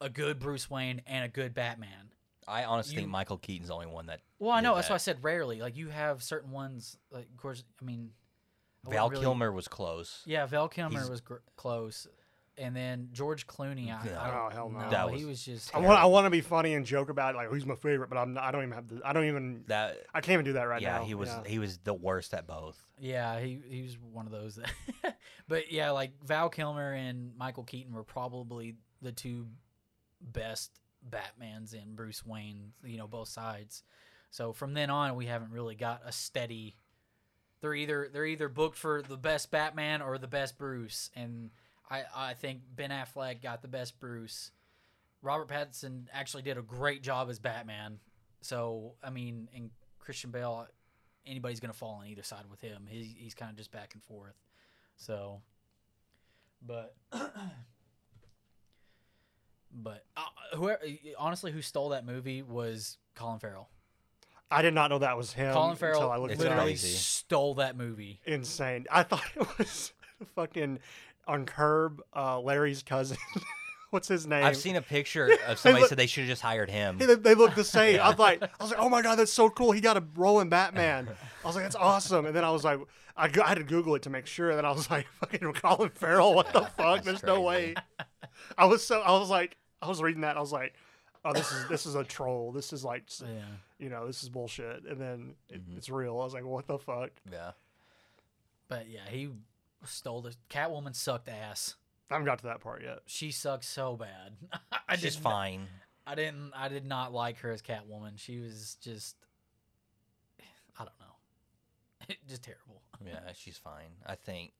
a good Bruce Wayne and a good Batman. I honestly think Michael Keaton's the only one that. Well, I know that's why I said rarely. Like you have certain ones. Like of course, I mean, I Val really- Kilmer was close. Yeah, Val Kilmer He's- was gr- close, and then George Clooney. I, Yeah. I don't, Oh, hell no. That he was was just. I want I want to be funny and joke about it, like who's my favorite, but I'm not, I don't even have the I don't even That I can't even do that right yeah, now. he was Yeah. he was the worst at both. Yeah, he he was one of those. That but yeah, like Val Kilmer and Michael Keaton were probably the two best Batmans in, Bruce Wayne. You know, both sides. So from then on, we haven't really got a steady. They're either they're either booked for the best Batman or the best Bruce, and I I think Ben Affleck got the best Bruce. Robert Pattinson actually did a great job as Batman. So I mean, and Christian Bale, anybody's gonna fall on either side with him. He's he's kind of just back and forth. So, but but uh, whoever honestly who stole that movie was Colin Farrell. I did not know that was him Colin Farrell until I looked It's it up. literally crazy. stole that movie. Insane. I thought it was fucking on Curb, uh, Larry's cousin. What's his name? I've seen a picture of somebody look- said they should have just hired him. They, they look the same. I was like, I was like, oh my god, that's so cool. He got a role in Batman. I was like, that's awesome. And then I was like, I, I had to Google it to make sure. And then I was like, fucking Colin Farrell. What the fuck? There's no way. I was so. I was like, I was reading that. I was like, oh, this is this is a troll. This is like, Yeah. you know, this is bullshit. And then it, Mhm. it's real. I was like, what the fuck? Yeah. But yeah, he stole the Catwoman sucked ass. I haven't got to that part yet. She sucked so bad. I She's fine. I didn't. I did not like her as Catwoman. She was just. I don't know. just terrible. Yeah, she's fine. I think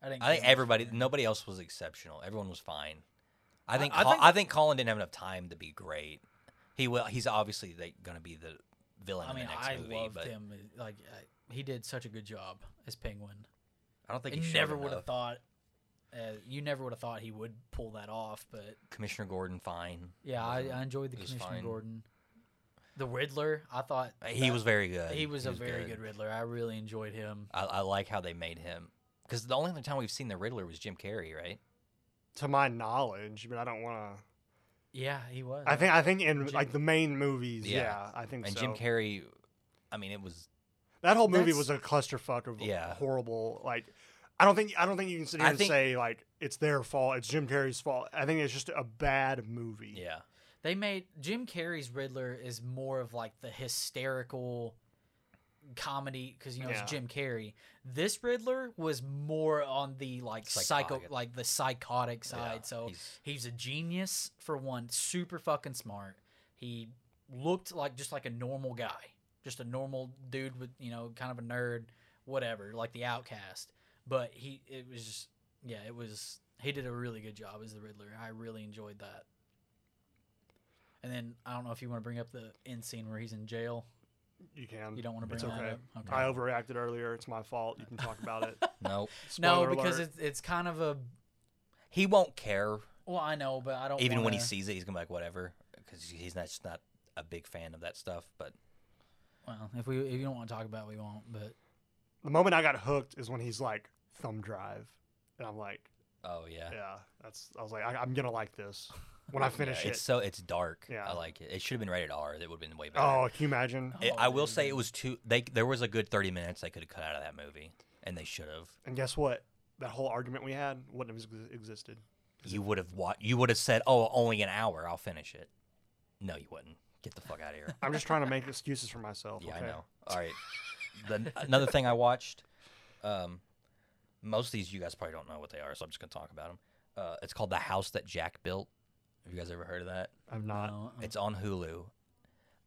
I didn't. I think everybody nobody else was exceptional. Everyone was fine. I I- think I Col- think- I think Colin didn't have enough time to be great. He will he's obviously like, going to be the villain I in mean, the next I movie, loved but him. Like I, he did such a good job as Penguin. I don't think You he showed never would have thought. Uh, you never would have thought he would pull that off, but Commissioner Gordon fine. yeah, I, I enjoyed the Commissioner fine. Gordon. The Riddler, I thought He that- was very good. he was He a very good. Riddler. I really enjoyed him. I, I like how they made him because the only other time we've seen the Riddler was Jim Carrey, right? To my knowledge, but I don't want to. Yeah, he was. I think I think in Jim- like the main movies, Yeah. yeah, I think And so. Jim Carrey, I mean, it was. that whole movie was a clusterfuck of Yeah. horrible. Like, I don't think I don't think you can sit here I and think- say like it's their fault. It's Jim Carrey's fault. I think it's just a bad movie. Yeah. They made Jim Carrey's Riddler is more of like the hysterical comedy because you know Yeah. it's Jim Carrey. This Riddler was more on the like psycho, like the psychotic side. Yeah, so he's- he's, a genius for one, super fucking smart. He looked like just like a normal guy, just a normal dude with you know kind of a nerd, whatever, like the outcast. But he, it was just yeah, it was. He did a really good job as the Riddler. I really enjoyed that. And then I don't know if you want to bring up the end scene where he's in jail. You can. You don't want to bring It's that okay. up. Okay. I overreacted earlier. It's my fault. You can talk about it. No, no, because alert. it's it's kind of a he won't care. well, I know, but I don't Even when he sees it, he's gonna be like, whatever, because he's not just not a big fan of that stuff. But Well, if we if you don't want to talk about, it, we won't. But the moment I got hooked is when he's like thumb drive, and I'm like, oh yeah, yeah, that's. I was like, I, I'm gonna like this when I Yeah, finish it's it. so it's dark. Yeah. I like it. It should have been rated R. That would have been way better. Oh, can you imagine? It- Oh, I will dude. say it was too. They there was a good thirty minutes they could have cut out of that movie, and they should have. And guess what? That whole argument we had wouldn't have ex- existed. You would have wa- You would have said, "Oh, only an hour. I'll finish it." No, you wouldn't. Get the fuck out of here. I'm just trying to make excuses for myself. Yeah, okay? I know. All right. The, another thing I watched. Um, most of these you guys probably don't know what they are, so I'm just gonna talk about them. Uh, it's called The House That Jack Built. Have you guys ever heard of that? I'm not. no, It's on Hulu.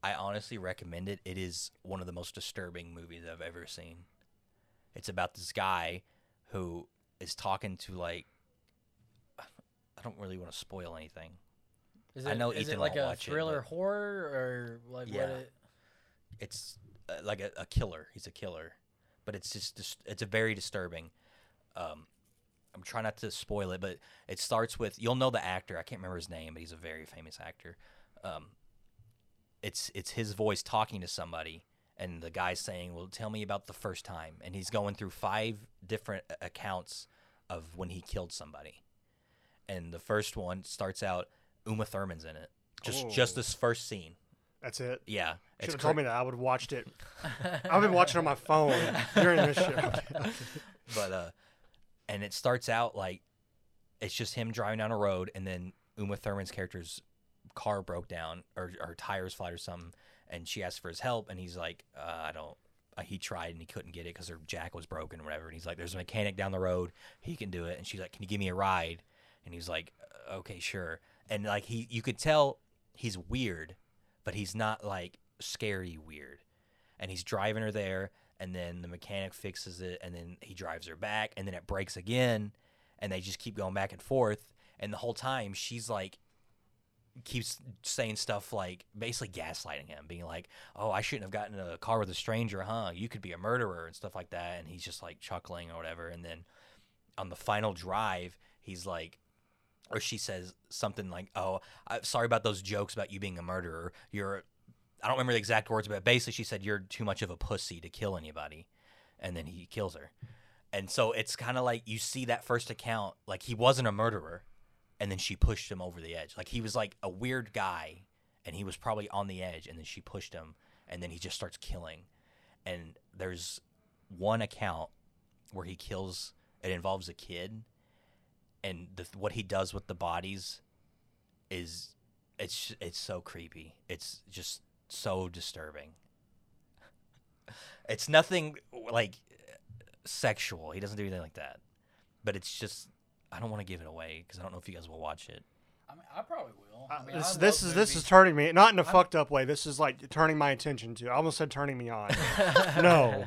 I honestly recommend it. It is one of the most disturbing movies I've ever seen. It's about this guy who is talking to like I don't really want to spoil anything. is I it, know is Ethan it like won't a watch it, thriller but- horror or like Yeah. what? It, It's uh, like a, a killer. He's a killer, but it's just dis- it's a very disturbing. Um, I'm trying not to spoil it, but it starts with you'll know the actor. I can't remember his name, but he's a very famous actor. Um, it's it's his voice talking to somebody, and the guy's saying, "Well, tell me about the first time." And he's going through five different accounts of when he killed somebody. And the first one starts out Uma Thurman's in it. Just just Oh. this first scene. That's it. Yeah, Should it's have told me that. I would have watched it. I've been watching on my phone during this show. but uh and it starts out like it's just him driving down a road and then Uma Thurman's character's car broke down or or tires flat or something and she asks for his help and he's like uh, I don't uh, he tried and he couldn't get it because her jack was broken or whatever and he's like there's a mechanic down the road he can do it and she's like can you give me a ride? And he's like "Uh, okay sure and like he you could tell he's weird but he's not like scary weird and he's driving her there and then the mechanic fixes it and then he drives her back and then it breaks again and they just keep going back and forth and the whole time she's like keeps saying stuff like basically gaslighting him being like oh i shouldn't have gotten in a car with a stranger huh? You could be a murderer and stuff like that and he's just like chuckling or whatever and then on the final drive he's like or she says something like oh i'm sorry about those jokes about you being a murderer. You're I don't remember the exact words, but basically she said you're too much of a pussy to kill anybody, and then he kills her, and so it's kind of like you see that first account, like he wasn't a murderer, and then she pushed him over the edge, like he was like a weird guy, and he was probably on the edge, and then she pushed him, and then he just starts killing, and there's one account where he kills. It involves a kid, and the, what he does with the bodies is it's it's so creepy. It's just so disturbing. It's nothing like sexual. He doesn't do anything like that. But it's just I don't want to give it away because I don't know if you guys will watch it. I mean, I probably will. I uh, mean, this I this love is this is turning me not in a fucked up way. This is like turning my attention to. I almost said turning me on. no,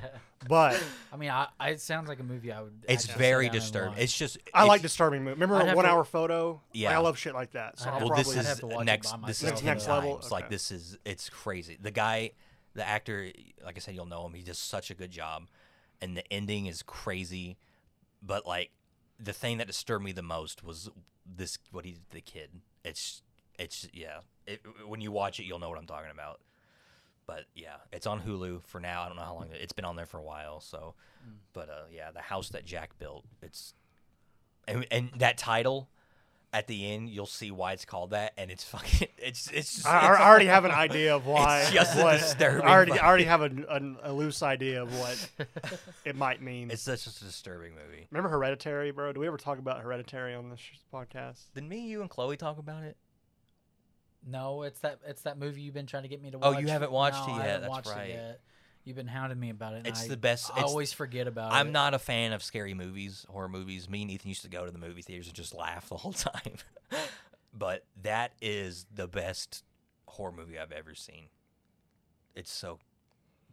but I mean, I, I, it sounds like a movie I would. It's actually sit very down and disturbing. watch. It's just I like disturbing movies. Remember I'd a have one to- hour photo? Like, Yeah. I love shit like that. So I'd I'll have- well, this probably, I'd have is to watch it next. by This is myself. ten Next level? times. Like Okay. this is it's crazy. The guy, the actor, like I said, you'll know him. He does such a good job, and the ending is crazy. But like the thing that disturbed me the most was this what he did to the kid. It's it's yeah. It, when you watch it, you'll know what I'm talking about. But yeah, it's on Hulu for now. I don't know how long it's been on there for a while. So, Mm. but uh, yeah, the house that Jack built. It's and, and that title at the end, you'll see why it's called that, and it's fucking. It's it's. Just, I, I it's- already have an idea of why. It's just what, disturbing I already. I already have a, an- a loose idea of what it might mean. It's such a disturbing movie. Remember Hereditary, bro? Do we ever talk about Hereditary on this podcast? Did me, you, and Chloe talk about it? No, it's that it's that movie you've been trying to get me to watch. Oh, you haven't watched No, it I yet, haven't that's watched it right. yet. You've been hounding me about it. It's I- the best- I always forget about it. I'm not a fan of scary movies, horror movies. Me and Ethan used to go to the movie theaters and just laugh the whole time. but that is the best horror movie I've ever seen. It's so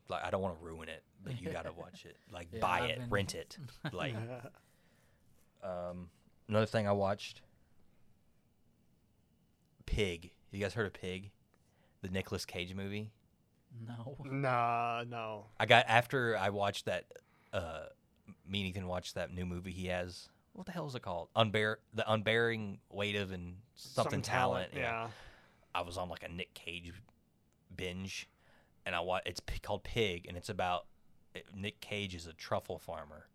like I don't want to ruin it, but you gotta watch it. Like Yeah, buy I've it, been- rent it. Like um, another thing I watched, Pig. You guys heard of Pig? The Nicolas Cage movie. No. nah, no. I got after I watched that. Uh, me and Ethan watched that new movie he has. What the hell is it called? Unbear the unbearing weight of and something, talent. Yeah. I was on like a Nick Cage binge, and I wa It's p- called Pig, and it's about it, Nick Cage is a truffle farmer.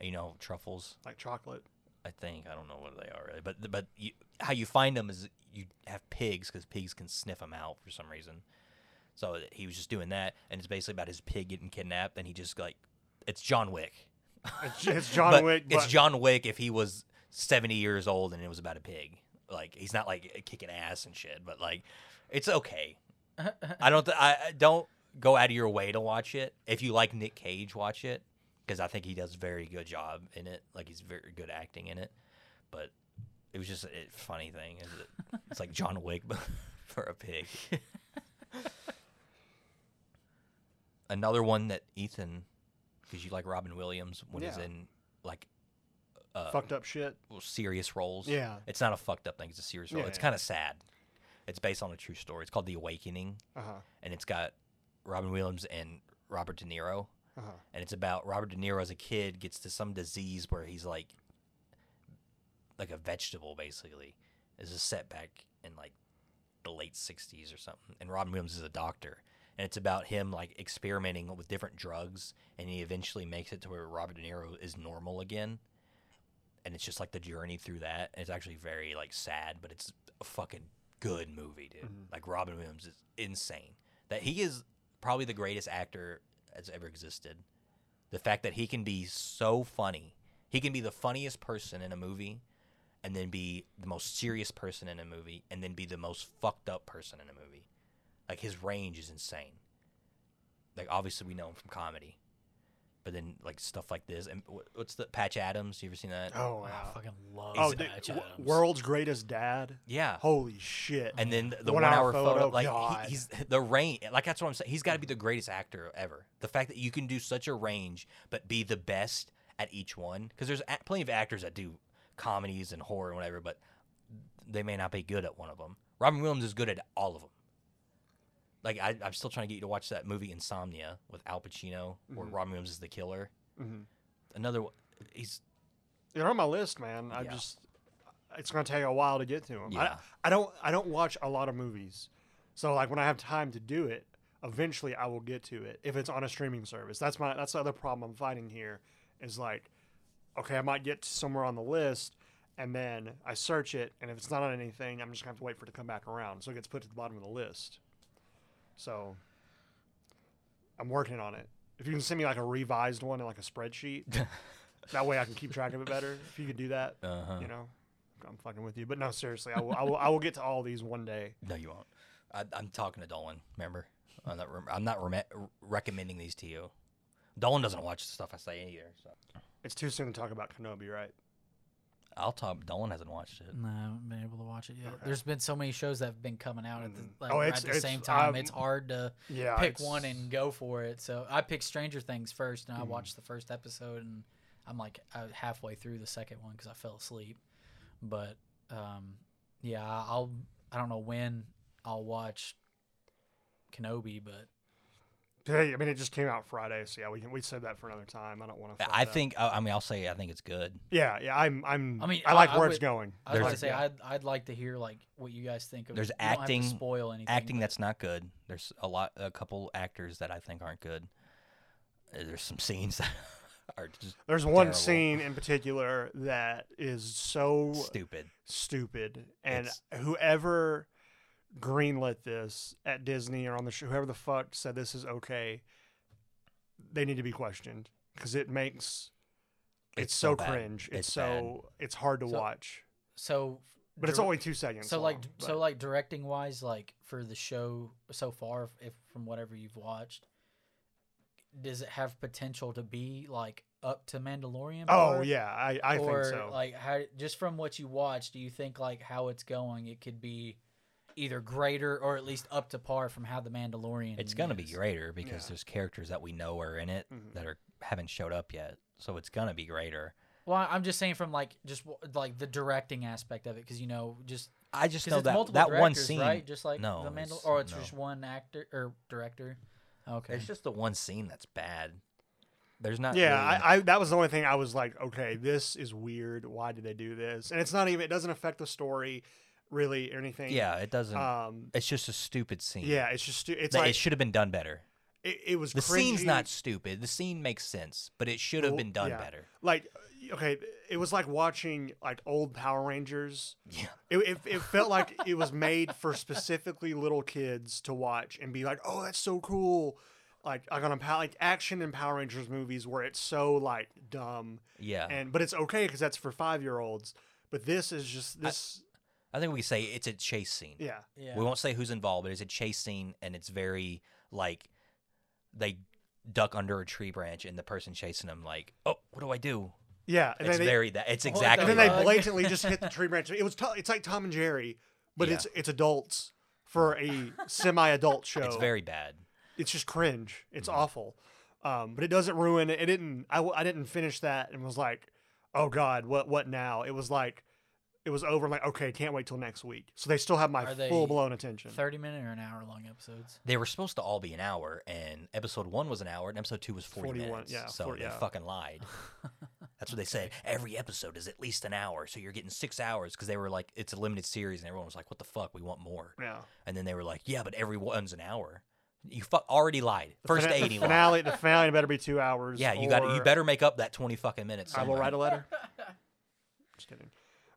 You know truffles. Like chocolate. I think I don't know what they are really, but but you, how you find them is you have pigs because pigs can sniff them out for some reason. So he was just doing that, and it's basically about his pig getting kidnapped, and he just like it's John Wick. It's, it's John But Wick. It's John Wick if he was seventy years old and it was about a pig. Like he's not like kicking ass and shit, but like it's okay. I don't. Th- I I don't go out of your way to watch it. If you like Nick Cage, watch it because I think he does a very good job in it. Like he's very good acting in it. But it was just a funny thing. Is it? It's like John Wick for a pig. Another one that Ethan, because you like Robin Williams when he's Yeah. in like uh, fucked up shit. serious roles. Yeah. It's not a fucked up thing. It's a serious role. Yeah, it's yeah. kind of sad. It's based on a true story. It's called The Awakening, Uh huh. and it's got Robin Williams and Robert De Niro. Uh huh. And it's about Robert De Niro as a kid gets to some disease where he's like, like a vegetable basically. Is a setback in like the late '60s or something. And Robin Williams is a doctor, and it's about him like experimenting with different drugs, and he eventually makes it to where Robert De Niro is normal again. And it's just like the journey through that. And it's actually very like sad, but it's a fucking good movie, dude. Like Robin Williams is insane. That he is probably the greatest actor that's ever existed. The fact that he can be so funny, he can be the funniest person in a movie, and then be the most serious person in a movie, and then be the most fucked up person in a movie. Like his range is insane. Like obviously we know him from comedy, but then like stuff like this and what's the Patch Adams? You ever seen that? Oh I wow. fucking love Oh, He's- dude, Patch w- Adams. world's greatest dad. Yeah. Holy shit. And then the One one, hour hour, photo, photo, like God. he, he's the range. Like that's what I'm saying. He's got to be the greatest actor ever. The fact that you can do such a range, but be the best at each one. Because there's a- plenty of actors that do comedies and horror and whatever, but they may not be good at one of them. Robin Williams is good at all of them. Like I, I'm still trying to get you to watch that movie Insomnia with Al Pacino, where Mhm. Robin Williams is the killer. Mhm. Another, one- he's You're on my list, man. I Yeah. just it's gonna take a while to get to him. Yeah. I, I don't I don't watch a lot of movies, so like when I have time to do it, eventually I will get to it if it's on a streaming service. That's my that's the other problem I'm fighting here, is like, okay, I might get somewhere on the list, and then I search it, and if it's not on anything, I'm just gonna have to wait for it to come back around, so it gets put to the bottom of the list. So I'm working on it. If you can send me like a revised one in like a spreadsheet, that way I can keep track of it better. If you could do that, uh-huh. you know, I'm fucking with you. But no, seriously, I will, I will, I will get to all these one day. No, you won't. I, I'm talking to Dolan. Remember, I'm not. Rem- I'm not rem- recommending these to you. Dolan doesn't watch the stuff I say either. So It's too soon to talk about Kenobi, right? I'll talk. Dolan hasn't watched it. No, I haven't been able to watch it yet. Okay. There's been so many shows that have been coming out at the, Mhm. like, Oh, right at the same time. um, it's hard to Yeah. pick one and go for it. So I picked Stranger Things first, and I Mhm. watched the first episode, and I'm like uh, halfway through the second one because I fell asleep. But um, yeah, I'll I don't know when I'll watch Kenobi, but Hey, I mean, it just came out Friday, so yeah, we can we said that for another time. I don't want to. I think. I I mean, I'll say I think it's good. Yeah, yeah. I'm. I'm. I mean, I like I- I where it's would- going. I was There's- gonna say yeah. I'd I'd like to hear like what you guys think of. There's you don't have to acting- spoil anything. Acting but- that's not good. There's a lot, a couple actors that I think aren't good. Uh, There's some scenes that are just There's one scene in particular that is so stupid. stupid, and It's- whoever greenlit this at Disney or on the show, whoever the fuck said this is okay, they need to be questioned because it makes it's, It's so, so cringe. It's, It's bad. so it's hard to So- watch, So, but it's only two seconds. so like long, so like directing wise, like for the show so far, if from whatever you've watched, does it have potential to be like up to Mandalorian? oh yeah, I I or think so. like how just from what you watch, do you think like how it's going, it could be either greater or at least up to par from how the Mandalorian? It's gonna be greater because Yeah. there's characters that we know are in it Mhm. that are haven't showed up yet. So it's gonna be greater. Well, I- I'm just saying from like just like the directing aspect of it, because you know just I just know that that one scene. right? Just like No, the Mandal, it's- or it's no. just one actor or director. Okay. It's just the one scene that's bad. There's not. Yeah, really- I, I that was the only thing I was like, okay, this is weird. Why did they do this? And it's not even. It doesn't affect the story, really, or anything. yeah, it doesn't. Um. it's just a stupid scene. Yeah, it's just stu- it's like it should have been done better. it, it was. The scene's not stupid. The scene makes sense, but it should have Well, been done yeah. better. like okay. It was like watching like old Power Rangers. Yeah. It, it, it felt like it was made for specifically little kids to watch and be like, oh, that's so cool. Like like on a like action and Power Rangers movies where it's so like dumb Yeah. and but it's okay because that's for five year olds. But this is just this. I think we can say it's a chase scene. yeah. yeah. We won't say who's involved, but it's a chase scene, and it's very like they duck under a tree branch, and the person chasing them like, oh, what do I do? Yeah, and it's then they, very that. It's exactly. and then they blatantly just hit the tree branch. It was to, it's like Tom and Jerry, but Yeah. it's it's adults for a semi-adult show. It's very bad. it's just cringe. It's Mm-hmm. awful. Um, but it doesn't ruin it. It didn't. I, I didn't finish that and was like, oh god, what what now? It was like, it was over. Like okay, can't wait till next week. So they still have my Are they full blown attention. thirty minute or an hour long episodes. They were supposed to all be an hour, and episode one was an hour, and episode two was 40 41, minutes. yeah, so 40 they yeah. fucking lied. That's what they said. Every episode is at least an hour, so you're getting six hours because they were like, it's a limited series, and everyone was like, what the fuck? We want more. Yeah. And then they were like, yeah, but every one's an hour. You fu- already lied. First Fina- eighty the lied. finale. The finale better be two hours. Yeah, you got You or better make up that twenty fucking minutes. I will somewhere. write a letter. Just kidding.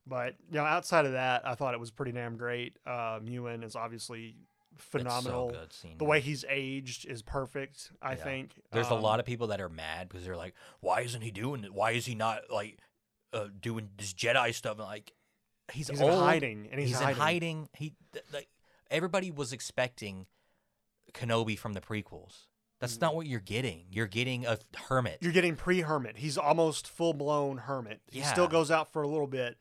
But you know, outside of that, I thought it was pretty damn great. Um, Ewan is obviously so phenomenal. seeing the way he's aged is perfect. I Yeah. think There's a Um, lot of people that are mad because they're like, "Why isn't he doing it? Why is he not like uh, doing this Jedi stuff?" And like, he's, He's old. in hiding, and he's, He's, hiding. in hiding. He th- like everybody was expecting Kenobi from the prequels. That's not what you're getting. You're getting a hermit. Mm. You're getting pre-hermit. He's almost full blown hermit. He still goes out for a little bit,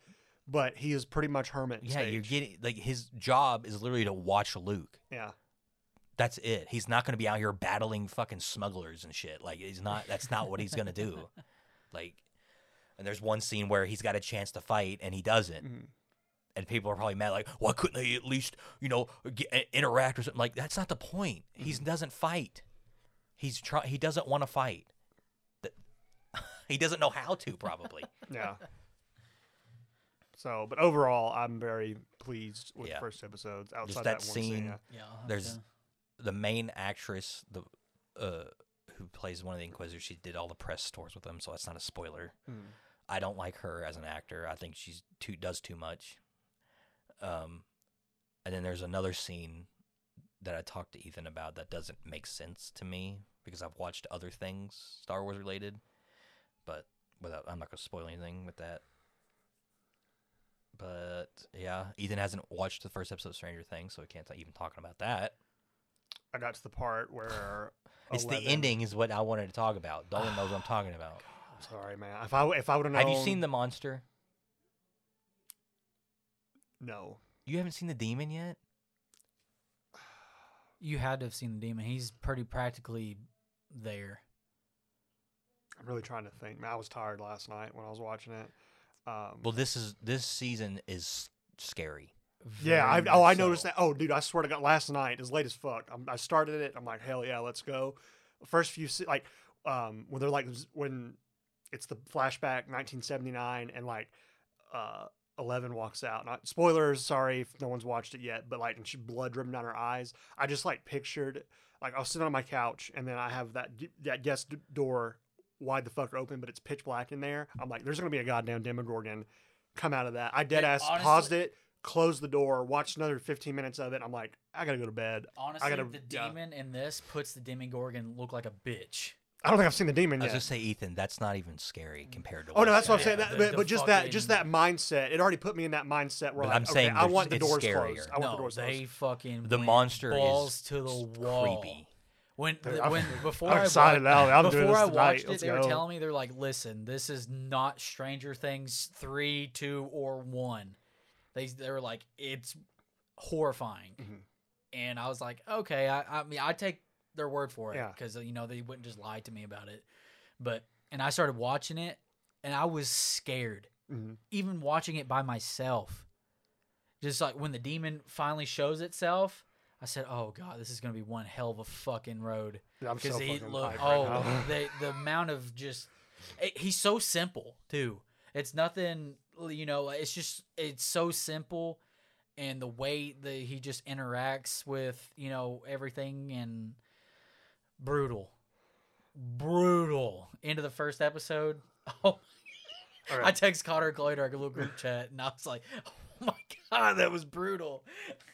but he is pretty much hermit. yeah, you're getting like his job is literally to watch Luke. Yeah, That's it. He's not going to be out here battling fucking smugglers and shit. Like he's not. That's not what he's going to do. Like, and there's one scene where he's got a chance to fight and he doesn't. Mhm. And people are probably mad, like, why couldn't they at least, you know, get, interact or something? Like, that's not the point. He Mm-hmm. doesn't fight. He's try. He doesn't want to fight. That he doesn't know how to. Probably. yeah. So, but overall, I'm very pleased with Yeah. the first episodes. Outside Just that, that one scene. yeah. Yeah. I'll have There's to- the main actress, the uh, who plays one of the Inquisitors. She did all the press tours with them, so that's not a spoiler. Hmm. I don't like her as an actor. I think she's too does too much. Um, and then there's another scene that I talked to Ethan about that doesn't make sense to me because I've watched other things Star Wars related, but without I'm not gonna spoil anything with that. But yeah, Ethan hasn't watched the first episode of Stranger Things, so he can't t- even talking about that. I got to the part where It's the ending is what I wanted to talk about. Dolan knows what I'm talking about. I'm sorry, man. If I if I would have known, Have you seen the monster? No. You haven't seen the demon yet? You had to have seen the demon. He's pretty practically there. I'm really trying to think. Man, I was tired last night when I was watching it. Um, Well, this is this season is scary Yeah, I, Very oh, I much noticed that. Oh, dude, I swear to God, last night, as late as fuck, I'm, I started it. I'm like, hell yeah, let's go. First few, se- like, um, when they're like, when it's the flashback 1979 and like, uh, Eleven walks out. Not spoilers, sorry if no one's watched it yet, but like, and she blood dripping down her eyes. I just like pictured, like, I was sitting on my couch and then I have that that guest door wide the fuck open, but it's pitch black in there. I'm like, there's gonna be a goddamn Demogorgon come out of that. I dead ass honestly- paused it, closed the door, watched another 15 minutes of it. I'm like, I gotta go to bed. Honestly, I gotta- the yeah. demon in this puts the Demogorgon look like a bitch. I don't think I've seen the demon I was yet. just say, Ethan, that's not even scary compared to. Oh no, that's what I'm saying. there. That, the- but, the but just that, just that mindset, it already put me in that mindset where like, I'm okay, saying I want the doors scarier. closed. I want the no, doors they closed. fucking The went monster is balls to the wall. creepy. When Dude, the- I'm- when before I'm I excited now. I'm before doing this I tonight. watched it, Let's they were telling me they're like, "Listen, this is not Stranger Things three, two, or one." They they were like, "It's horrifying," Mhm. and I was like, "Okay, I, I mean, I take their word for it Yeah. because you know they wouldn't just lie to me about it." But and I started watching it, and I was scared, Mhm. even watching it by myself. Just like when the demon finally shows itself, I said, "Oh God, this is gonna be one hell of a fucking road." I'm so because he fucking look oh right the the amount of just it, he's so simple too it's nothing you know it's just it's so simple and the way that he just interacts with you know everything and brutal brutal into the first episode oh All I right. text Connor Chloe to our little group chat, and I was like, "Oh my god, that was brutal."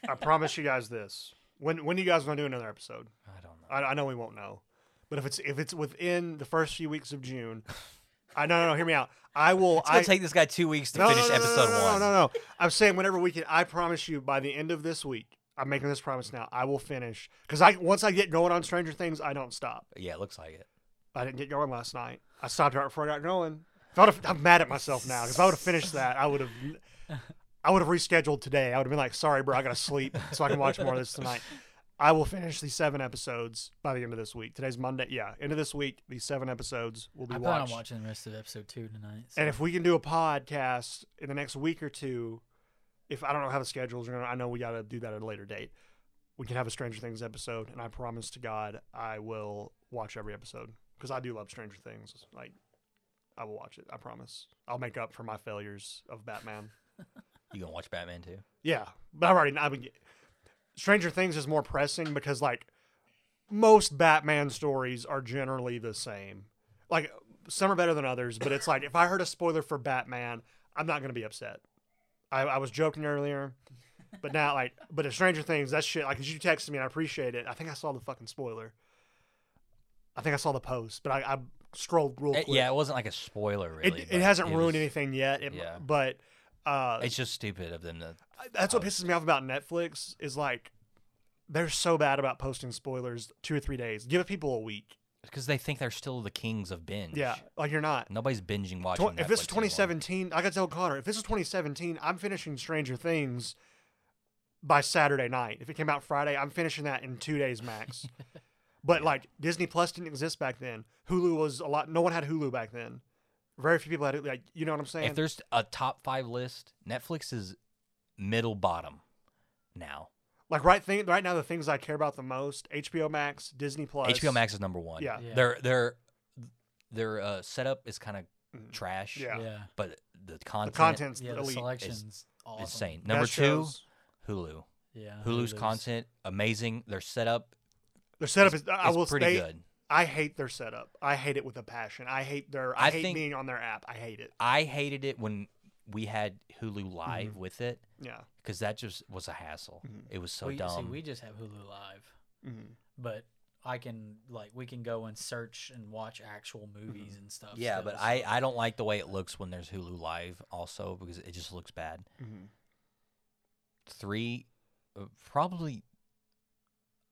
I promise you guys this. When when you guys want to do another episode? I don't know. I, I know we won't know, but if it's if it's within the first few weeks of June, I no no no hear me out. I will. It's gonna I, take this guy two weeks to no, finish no, no, episode no, no, one. No, no, no. I'm saying whenever we can. I promise you by the end of this week. I'm making this promise now. I will finish because I once I get going on Stranger Things, I don't stop. Yeah, it looks like it. I didn't get going last night. I stopped right before I got going. I I'm mad at myself now because if I would have finished that, I would have. I would have rescheduled today. I would have been like, "Sorry, bro, I gotta sleep so I can watch more of this tonight." I will finish these seven episodes by the end of this week. Today's Monday. Yeah, end of this week, these seven episodes will be I plan on watched. watching the rest of episode two tonight. so- And if we can do a podcast in the next week or two, if I don't know how the schedules are going, to I know we got to do that at a later date. We can have a Stranger Things episode, and I promise to God I will watch every episode because I do love Stranger Things. Like, I will watch it. I promise. I'll make up for my failures of Batman. You gonna watch Batman too? Yeah, but I've already. I mean, Stranger Things is more pressing because like most Batman stories are generally the same. Like some are better than others, but it's like if I heard a spoiler for Batman, I'm not gonna be upset. I, I was joking earlier, but now like, but in Stranger Things, that shit. Like, 'cause you texted me, and I appreciate it. I think I saw the fucking spoiler. I think I saw the post, but I, I scrolled real Eh, quick. yeah, it wasn't like a spoiler really. it, it hasn't ruined was- anything yet. It, yeah. but uh, It's just stupid of them to. that's what pisses me off about Netflix is like they're so bad about posting spoilers two or three days. Give people a week. Because they think they're still the kings of binge. Yeah, like you're not. Nobody's binging watching. Tw- if this is Netflix anymore. 2017, I gotta tell Connor, if this is 2017, I'm finishing Stranger Things by Saturday night. If it came out Friday, I'm finishing that in two days max. but like Disney Plus didn't exist back then. Hulu was a lot. No one had Hulu back then. Very few people had it. Like you know what I'm saying? If there's a top five list, Netflix is middle bottom now. like right thing right now, the things I care about the most: HBO Max, Disney Plus. HBO Max is number one. Yeah. Yeah. Their their their uh, setup is kind of Mhm. trash. Yeah. yeah, But the The content, content's yeah, the elite. selection's awesome. insane. Best Number two, shows. Hulu. Yeah, Hulu's Hulu's- content amazing. Their setup Their setup is, is. I is will pretty say. good. I hate their setup. I hate it with a passion. I hate their. I, I hate think- being on their app. I hate it. I hated it when we had Hulu Mm-hmm. Live with it Yeah. because that just was a hassle. Mhm. It was so we, dumb. See, we just have Hulu Live, Mm-hmm. but I can like we can go and search and watch actual movies and stuff. yeah, still, but so- I, I don't like the way it looks when there's Hulu Live also because it just looks bad. Mm-hmm. Three, uh, probably.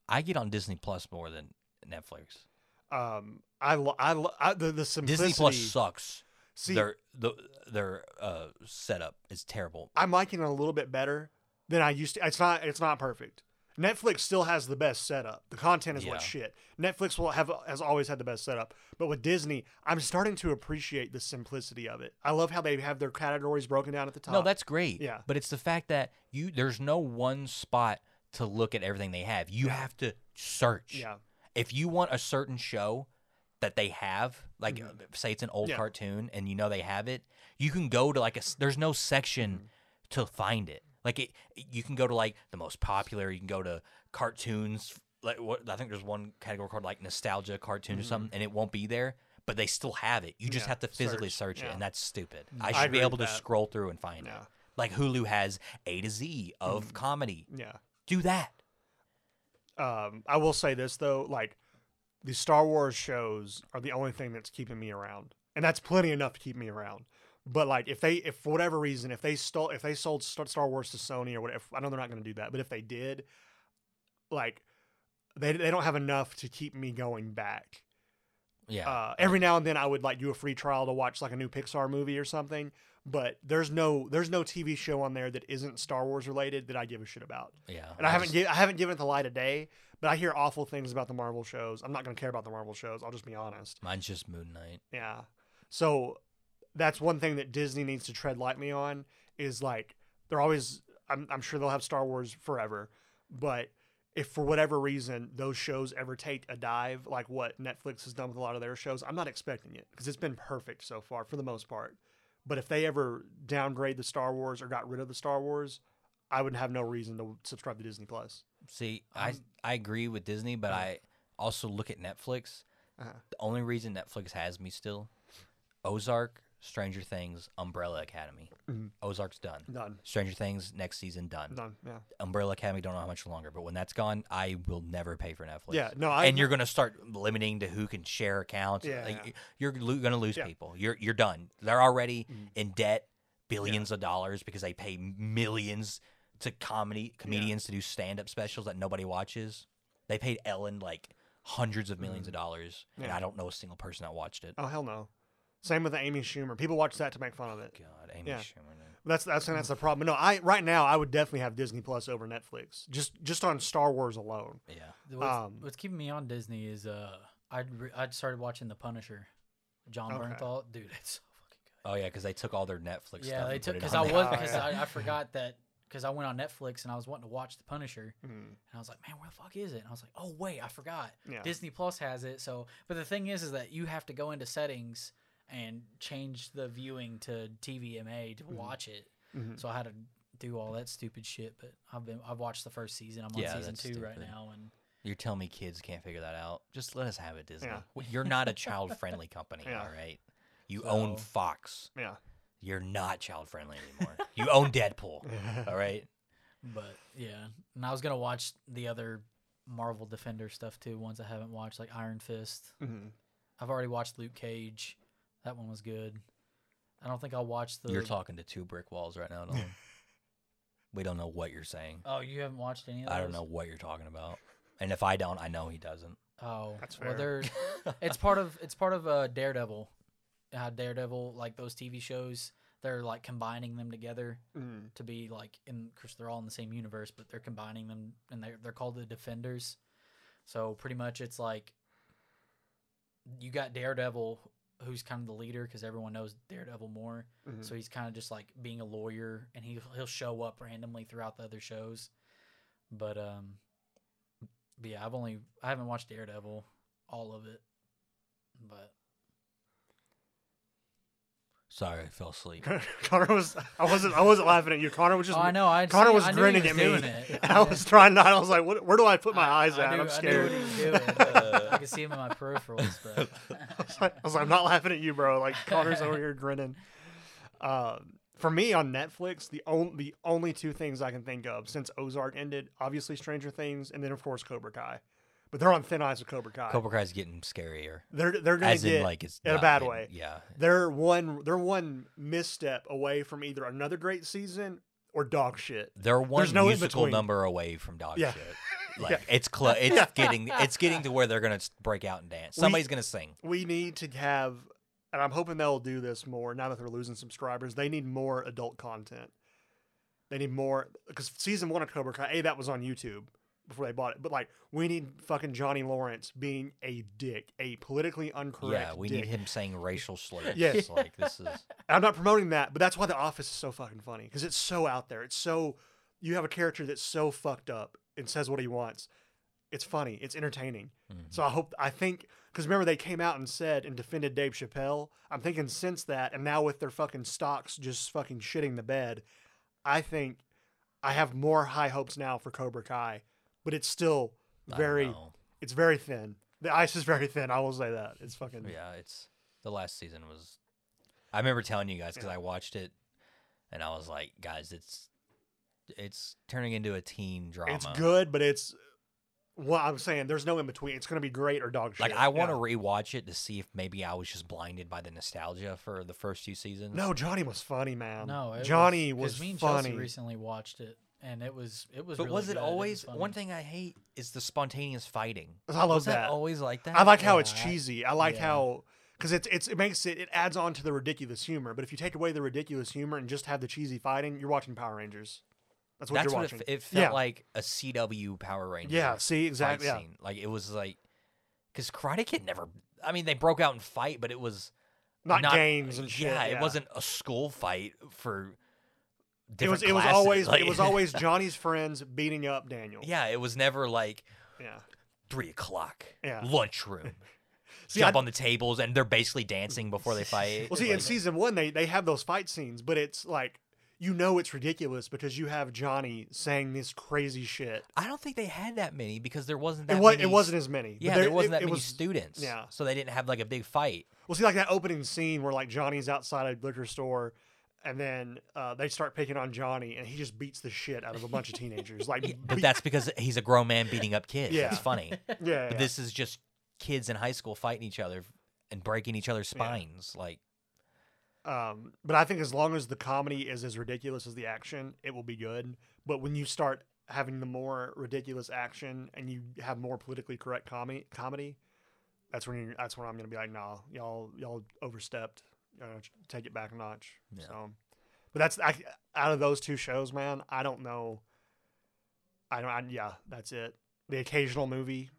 I get on Disney Plus more than Netflix. Um, I, I, I the the simplicity. Disney Plus sucks. See, their the their uh, setup is terrible. I'm liking it a little bit better than I used to. It's not. It's not perfect. Netflix still has the best setup. The content is Yeah. what shit. Netflix will have has always had the best setup, but with Disney, I'm starting to appreciate the simplicity of it. I love how they have their categories broken down at the top. No, that's great. Yeah. But it's the fact that you there's no one spot to look at everything they have. You have to search. yeah, If you want a certain show that they have, like uh, say it's an old Mm-hmm. Yeah. cartoon and you know they have it, you can go to like a there's no section Mm-hmm. to find it. Like it you can go to like the most popular, you can go to cartoons like what I think there's one category called like nostalgia cartoon or something and it won't be there. But they still have it. You just Mm-hmm. Yeah, have to physically search, search, it, yeah. and that's stupid. I I should agree be able to scroll through and find it. Like Hulu has A to Z of Mm-hmm. comedy. yeah. Do that. Um, I will say this though, like the Star Wars shows are the only thing that's keeping me around, and that's plenty enough to keep me around. But like, if they, if for whatever reason, if they stole, if they sold Star Wars to Sony or whatever, I know they're not going to do that, but if they did, like, they they don't have enough to keep me going back. Yeah. Uh, every now and then, I would like do a free trial to watch like a new Pixar movie or something. But there's no there's no TV show on there that isn't Star Wars related that I give a shit about. yeah. And I haven't gi- I haven't given it the light of day, but I hear awful things about the Marvel shows. I'm not going to care about the Marvel shows. I'll just be honest. Mine's just Moon Knight. Yeah. So that's one thing that Disney needs to tread lightly on is like they're always I'm I'm sure they'll have Star Wars forever, but if for whatever reason those shows ever take a dive like what Netflix has done with a lot of their shows, I'm not expecting it because it's been perfect so far for the most part. But if they ever downgrade the Star Wars or got rid of the Star Wars, I would have no reason to subscribe to Disney Plus. See, I Um, I agree with Disney, but uh-huh. I also look at Netflix. Uh-huh. The only reason Netflix has me still, Ozark, Stranger Things, Umbrella Academy. Mhm. Ozark's done. Done. Stranger Things next season done. Done. Yeah. Umbrella Academy don't know how much longer, but when that's gone, I will never pay for Netflix. Yeah, no, I- and you're gonna start limiting to who can share accounts. Yeah, Like, yeah. you're lo- gonna lose Yeah. people. You're you're done. They're already Mhm. in debt, billions of dollars because they pay millions to comedy comedians to do stand up specials that nobody watches. They paid Ellen like hundreds of 1000000s of dollars, and Mm. I don't know a single person that watched it. Oh hell no. Same with the Amy Schumer. People watch that to make fun of it. God, Amy Yeah. Schumer. man. That's that's that's the problem. No, I right now I would definitely have Disney Plus over Netflix. Just just on Star Wars alone. Yeah. What's, Um, what's keeping me on Disney is uh, I'd re- I'd started watching The Punisher, John Okay. Bernthal. Dude, it's so fucking good. Oh yeah, because they took all their Netflix yeah, stuff. they took because I there. was Oh, because yeah. I, I forgot that because I went on Netflix and I was wanting to watch The Punisher Mm, and I was like, man, where the fuck is it? And I was like, oh wait, I forgot. Yeah. Disney Plus has it. So, but the thing is, is that you have to go into settings and change the viewing to TVMA to watch it. mhm. So I had to do all that stupid shit. But I've been I've watched the first season. I'm on Yeah, season that's two right now, and You're telling me kids can't figure that out? Just let us have it, Disney. Yeah. You're not a child-friendly company, Yeah. all right? You own Fox. Yeah. You're not child-friendly anymore. you own Deadpool, all right? but yeah, and I was gonna watch the other Marvel Defender stuff too. Ones I haven't watched, like Iron Fist. Mhm. I've already watched Luke Cage. That one was good. I don't think I'll watch the. You're talking to two brick walls right now, Dolan. we don't know what you're saying. Oh, you haven't watched any of those? I don't know what you're talking about. And if I don't, I know he doesn't. Oh, That's well, fair. they're it's part of it's part of uh, Daredevil. How Daredevil, like those TV shows, they're like combining them together Mm. to be like in. Of course, they're all in the same universe, but they're combining them, and they're they're called the Defenders. So pretty much, it's like you got Daredevil, who's kind of the leader because everyone knows Daredevil more. Mhm. So he's kind of just like being a lawyer, and he he'll show up randomly throughout the other shows. But um, but yeah, I've only I haven't watched Daredevil, all of it. But Sorry, I fell asleep. Connor was I wasn't I wasn't laughing at you. Connor was just oh, I know I Connor was I grinning was at me. And I was trying not. I was like, what, where do I put my I- eyes I at? knew- I'm scared. I knew what he was doing. I could see him in my peripherals, but I was like, I was like, I'm not laughing at you, bro. Like Connor's over here grinning. Um, for me on Netflix, the only the only two things I can think of since Ozark ended, obviously Stranger Things, and then of course Cobra Kai. But they're on thin ice with Cobra Kai. Cobra Kai's getting scarier. They're they're gonna As get in, like, it's in a bad getting- way. Yeah. They're one they're one misstep away from either another great season or dog shit. They're one no musical number away from dog Yeah. shit. Like it's cl- it's getting it's getting to where they're gonna break out and dance. We- Somebody's gonna sing. we need to have and I'm hoping they'll do this more now that they're losing subscribers. They need more adult content. They need more because season one of Cobra Kai, A, that was on YouTube. Before they bought it. But like, we need fucking Johnny Lawrence being a dick, a politically incorrect. yeah, we dick. need him saying racial slurs. Yes. like this is. I'm not promoting that, but that's why The Office is so fucking funny because it's so out there. It's so you have a character that's so fucked up and says what he wants. It's funny. It's entertaining. Mm-hmm. So I hope I think because remember they came out and said and defended Dave Chappelle. I'm thinking since that and now with their fucking stocks just fucking shitting the bed, I think I have more high hopes now for Cobra Kai, but it's still very it's very thin. The ice is very thin. I will say that. It's fucking Yeah, it's the last season was. I remember telling you guys because Yeah. I watched it, and I was like, guys, it's it's turning into a teen drama. It's good, but it's well, I'm saying there's no in between. It's gonna be great or dog shit. Like I want to Yeah. rewatch it to see if maybe I was just blinded by the nostalgia for the first two seasons. No, Johnny was funny, man. No, it Johnny was, was, 'cause me and funny. Chelsea recently watched it, and it was it was. but really was it good. always was one thing I hate is the spontaneous fighting. I love was that. always like that? I like how Yeah, it's cheesy. I like yeah. how because it's it's it makes it it adds on to the ridiculous humor. But if you take away the ridiculous humor and just have the cheesy fighting, you're watching Power Rangers. That's what That's you're what it, watching. f- it felt Yeah. like a CW Power Ranger. yeah, see fight exactly. Yeah. scene. Like it was like because Karate Kid never. I mean, they broke out and fight, but it was Not, games and shit. Yeah, Yeah, it wasn't a school fight for. It was it was classes. always Like- it was always Johnny's friends beating up Daniel. yeah, it was never like Yeah. three o'clock. Yeah. Lunchroom. See, Jump I- on the tables and they're basically dancing before they fight. Well, see, in season one, they they have those fight scenes, but it's like you know it's ridiculous because you have Johnny saying this crazy shit. I don't think they had that many because there wasn't that It was many. it wasn't as many. Yeah, there, there wasn't that it many was- students. yeah. So they didn't have like a big fight. Well, see, like that opening scene where like Johnny's outside a liquor store, and then uh, they start picking on Johnny, and he just beats the shit out of a bunch of teenagers. Like, But beat- that's because he's a grown man beating up kids. Yeah. It's funny. yeah, But yeah. this is just kids in high school fighting each other and breaking each other's Yeah. spines. Like Um, but I think as long as the comedy is as ridiculous as the action, it will be good. But when you start having the more ridiculous action and you have more politically correct comedy, comedy, that's when you that's when I'm gonna be like, nah, y'all y'all overstepped. Uh, take it back a notch. Yeah. So, but that's I, out of those two shows, man. I don't know. I don't. I, yeah, that's it. The occasional movie,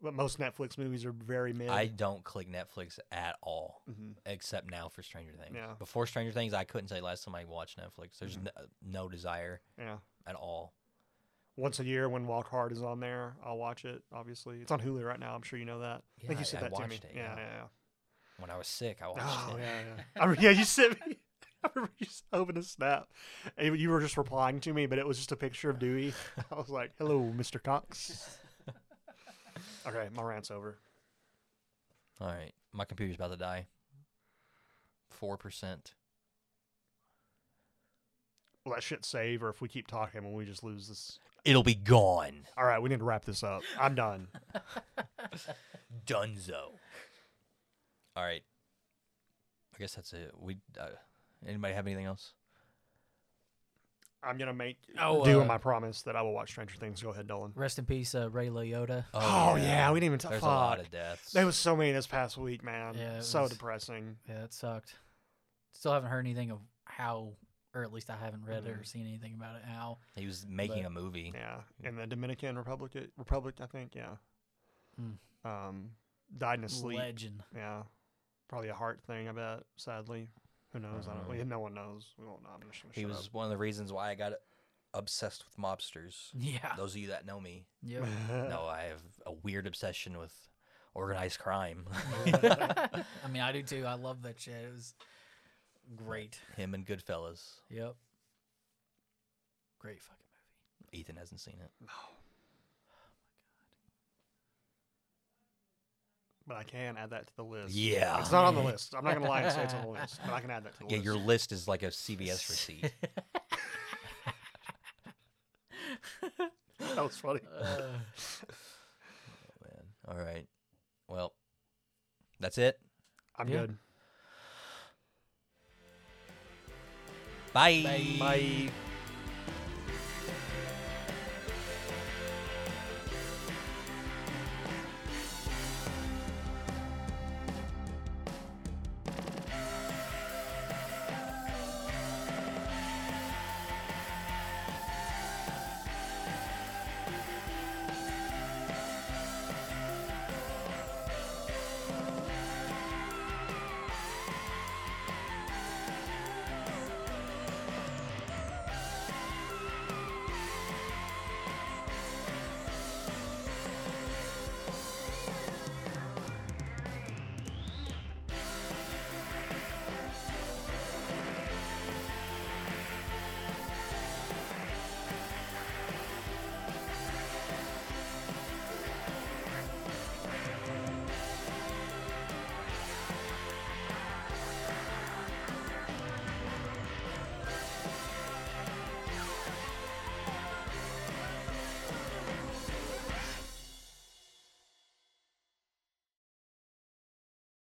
but most Netflix movies are very mid. I don't click Netflix at all, Mhm. except now for Stranger Things. Yeah. Before Stranger Things, I couldn't say last time I watched Netflix. There's Mhm. no, no desire yeah. at all. once a year when Walk Hard is on there, I'll watch it. Obviously, it's on Hulu right now. I'm sure you know that. I Yeah, think I- you said I that to me. it, yeah. yeah, yeah. When I was sick, I watched Oh it. yeah, yeah. I re- yeah, you sent me. I remember you opened a snap, and you were just replying to me, but it was just a picture of Dewey. I was like, "Hello, Mr. Cox." okay, my rant's over. All right, my computer's about to die. Four percent. Will that shit save, or if we keep talking, will we just lose this? It'll be gone. All right, we need to wrap this up. I'm done. Dunzo. All right. I guess that's it. We. Uh, anybody have anything else? I'm gonna make Oh, do uh, on my promise that I will watch Stranger Things. Go ahead, Dolan. Rest in peace, uh, Ray Liotta. Oh, yeah. we didn't even talk. There's fuck. a lot of deaths. There was so many this past week, man. Yeah, it so was- depressing. Yeah, it sucked. Still haven't heard anything of how, or at least I haven't read Mm-hmm. or seen anything about it. How? he was making but- a movie. Yeah, in the Dominican Republic, Republic, I think. Yeah. Hmm. Um, died in his sleep. Legend. Yeah, probably a heart thing. I bet. Sadly, who knows? I don't. Mhm. no one knows. We won't know. I'm just gonna He shut was one of the reasons why I got obsessed with mobsters. Yeah. Those of you that know me Yep. up. know I have a weird obsession with organized crime. I mean, I do too. I love that shit. It was great. Him and Goodfellas. Yep. Great fucking movie. Ethan hasn't seen it. But I can add that to the list. Yeah. it's not on the list. I'm not gonna lie and say it's on the list, but I can add that to the list. Yeah, list. your list is like a CVS receipt. that was funny. Uh, Man. All right. Well, that's it. I'm yeah. good. Bye. Bye. Bye.